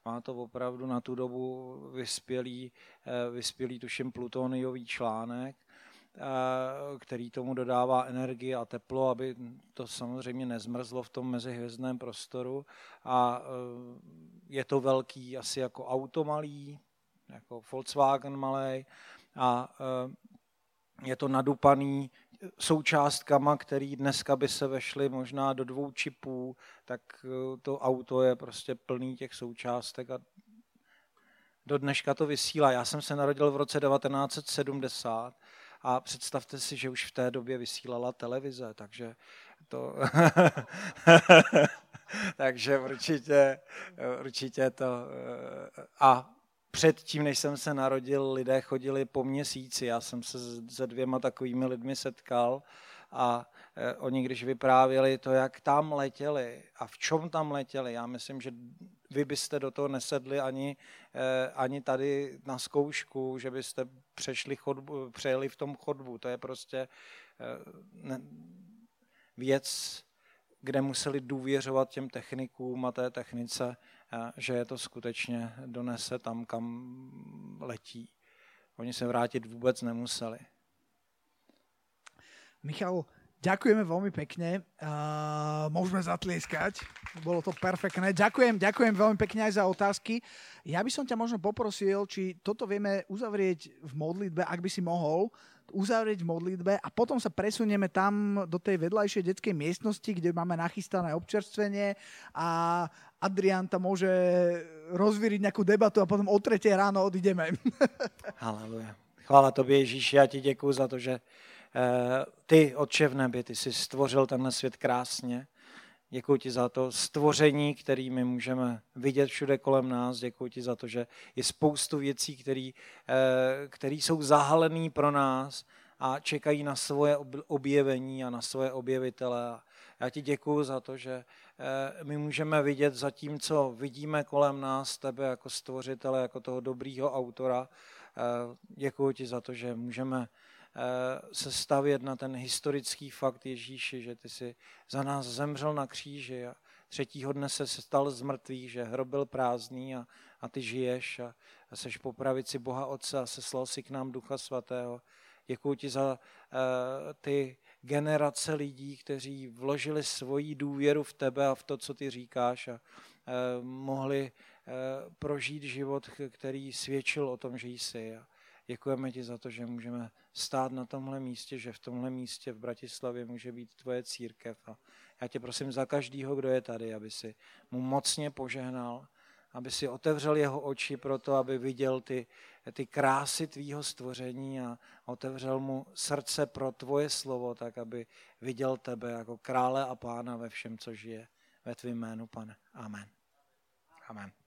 má to opravdu na tu dobu vyspělý, eh, vyspělý tuším plutoniový článek, eh, který tomu dodává energii a teplo, aby to samozřejmě nezmrzlo v tom mezihvězdném prostoru. A eh, je to velký, asi jako auto malý, jako Volkswagen malý a je to nadupaný součástkama, který dneska by se vešly možná do dvou čipů, tak eh, to auto je prostě plný těch součástek a do dneška to vysílá. Já jsem se narodil v roce 1970 a představte si, že už v té době vysílala televize, takže to... takže určitě, určitě to... eh, A předtím, než jsem se narodil, lidé chodili po měsíci. Já jsem se se dvěma takovými lidmi setkal a eh, oni, když vyprávěli to, jak tam letěli a v čem tam letěli, já myslím, že vy byste do toho nesedli ani, eh, ani tady na zkoušku, že byste přešli chodbu, přejeli v tom chodbu. To je prostě ne, věc, kde museli důvěřovat těm technikům a té technice, že je to skutečně donese tam, kam letí. Oni se vrátit vůbec nemuseli. Michal, ďakujeme veľmi pekne. Uh, môžeme zatlieskať. Bolo to perfektné. Ďakujem, ďakujem veľmi pekne aj za otázky. Ja by som ťa možno poprosil, či toto vieme uzavrieť v modlitbe, ak by si mohol uzavrieť v modlitbe a potom sa presunieme tam do tej vedľajšej detskej miestnosti, kde máme nachystané občerstvenie a Adrian tam môže rozvíriť nejakú debatu a potom o tretie ráno odideme. Haleluja. Chvála tobě, Ježíši, já ti děkuji za to, že eh, ty, Otče v nebi, ty jsi stvořil tenhle svět krásně. Děkuji ti za to stvoření, který my můžeme vidět všude kolem nás. Děkuji ti za to, že je spoustu věcí, které který jsou zahalený pro nás a čekají na svoje ob- objevení a na svoje objevitele. Já ti děkuji za to, že eh, my můžeme vidět za tím, co vidíme kolem nás, tebe jako stvořitele, jako toho dobrýho autora. Eh, Děkuji ti za to, že můžeme eh, se stavět na ten historický fakt Ježíši, že ty jsi za nás zemřel na kříži a třetího dne se stal z mrtvých, že hrob byl prázdný a, a ty žiješ a, a seš po pravici Boha Otce a seslal si k nám Ducha Svatého. Děkuji ti za uh, ty generace lidí, kteří vložili svoji důvěru v tebe a v to, co ty říkáš a uh, mohli uh, prožít život, který svědčil o tom, že jsi. A děkujeme ti za to, že můžeme stát na tomhle místě, že v tomhle místě v Bratislavě může být tvoje církev. A já tě prosím za každýho, kdo je tady, aby si mu mocně požehnal, aby si otevřel jeho oči pro to, aby viděl ty, ty krásy tvýho stvoření a otevřel mu srdce pro tvoje slovo, tak aby viděl tebe jako krále a pána ve všem, co žije. Ve tvým jménu, pane. Amen. Amen.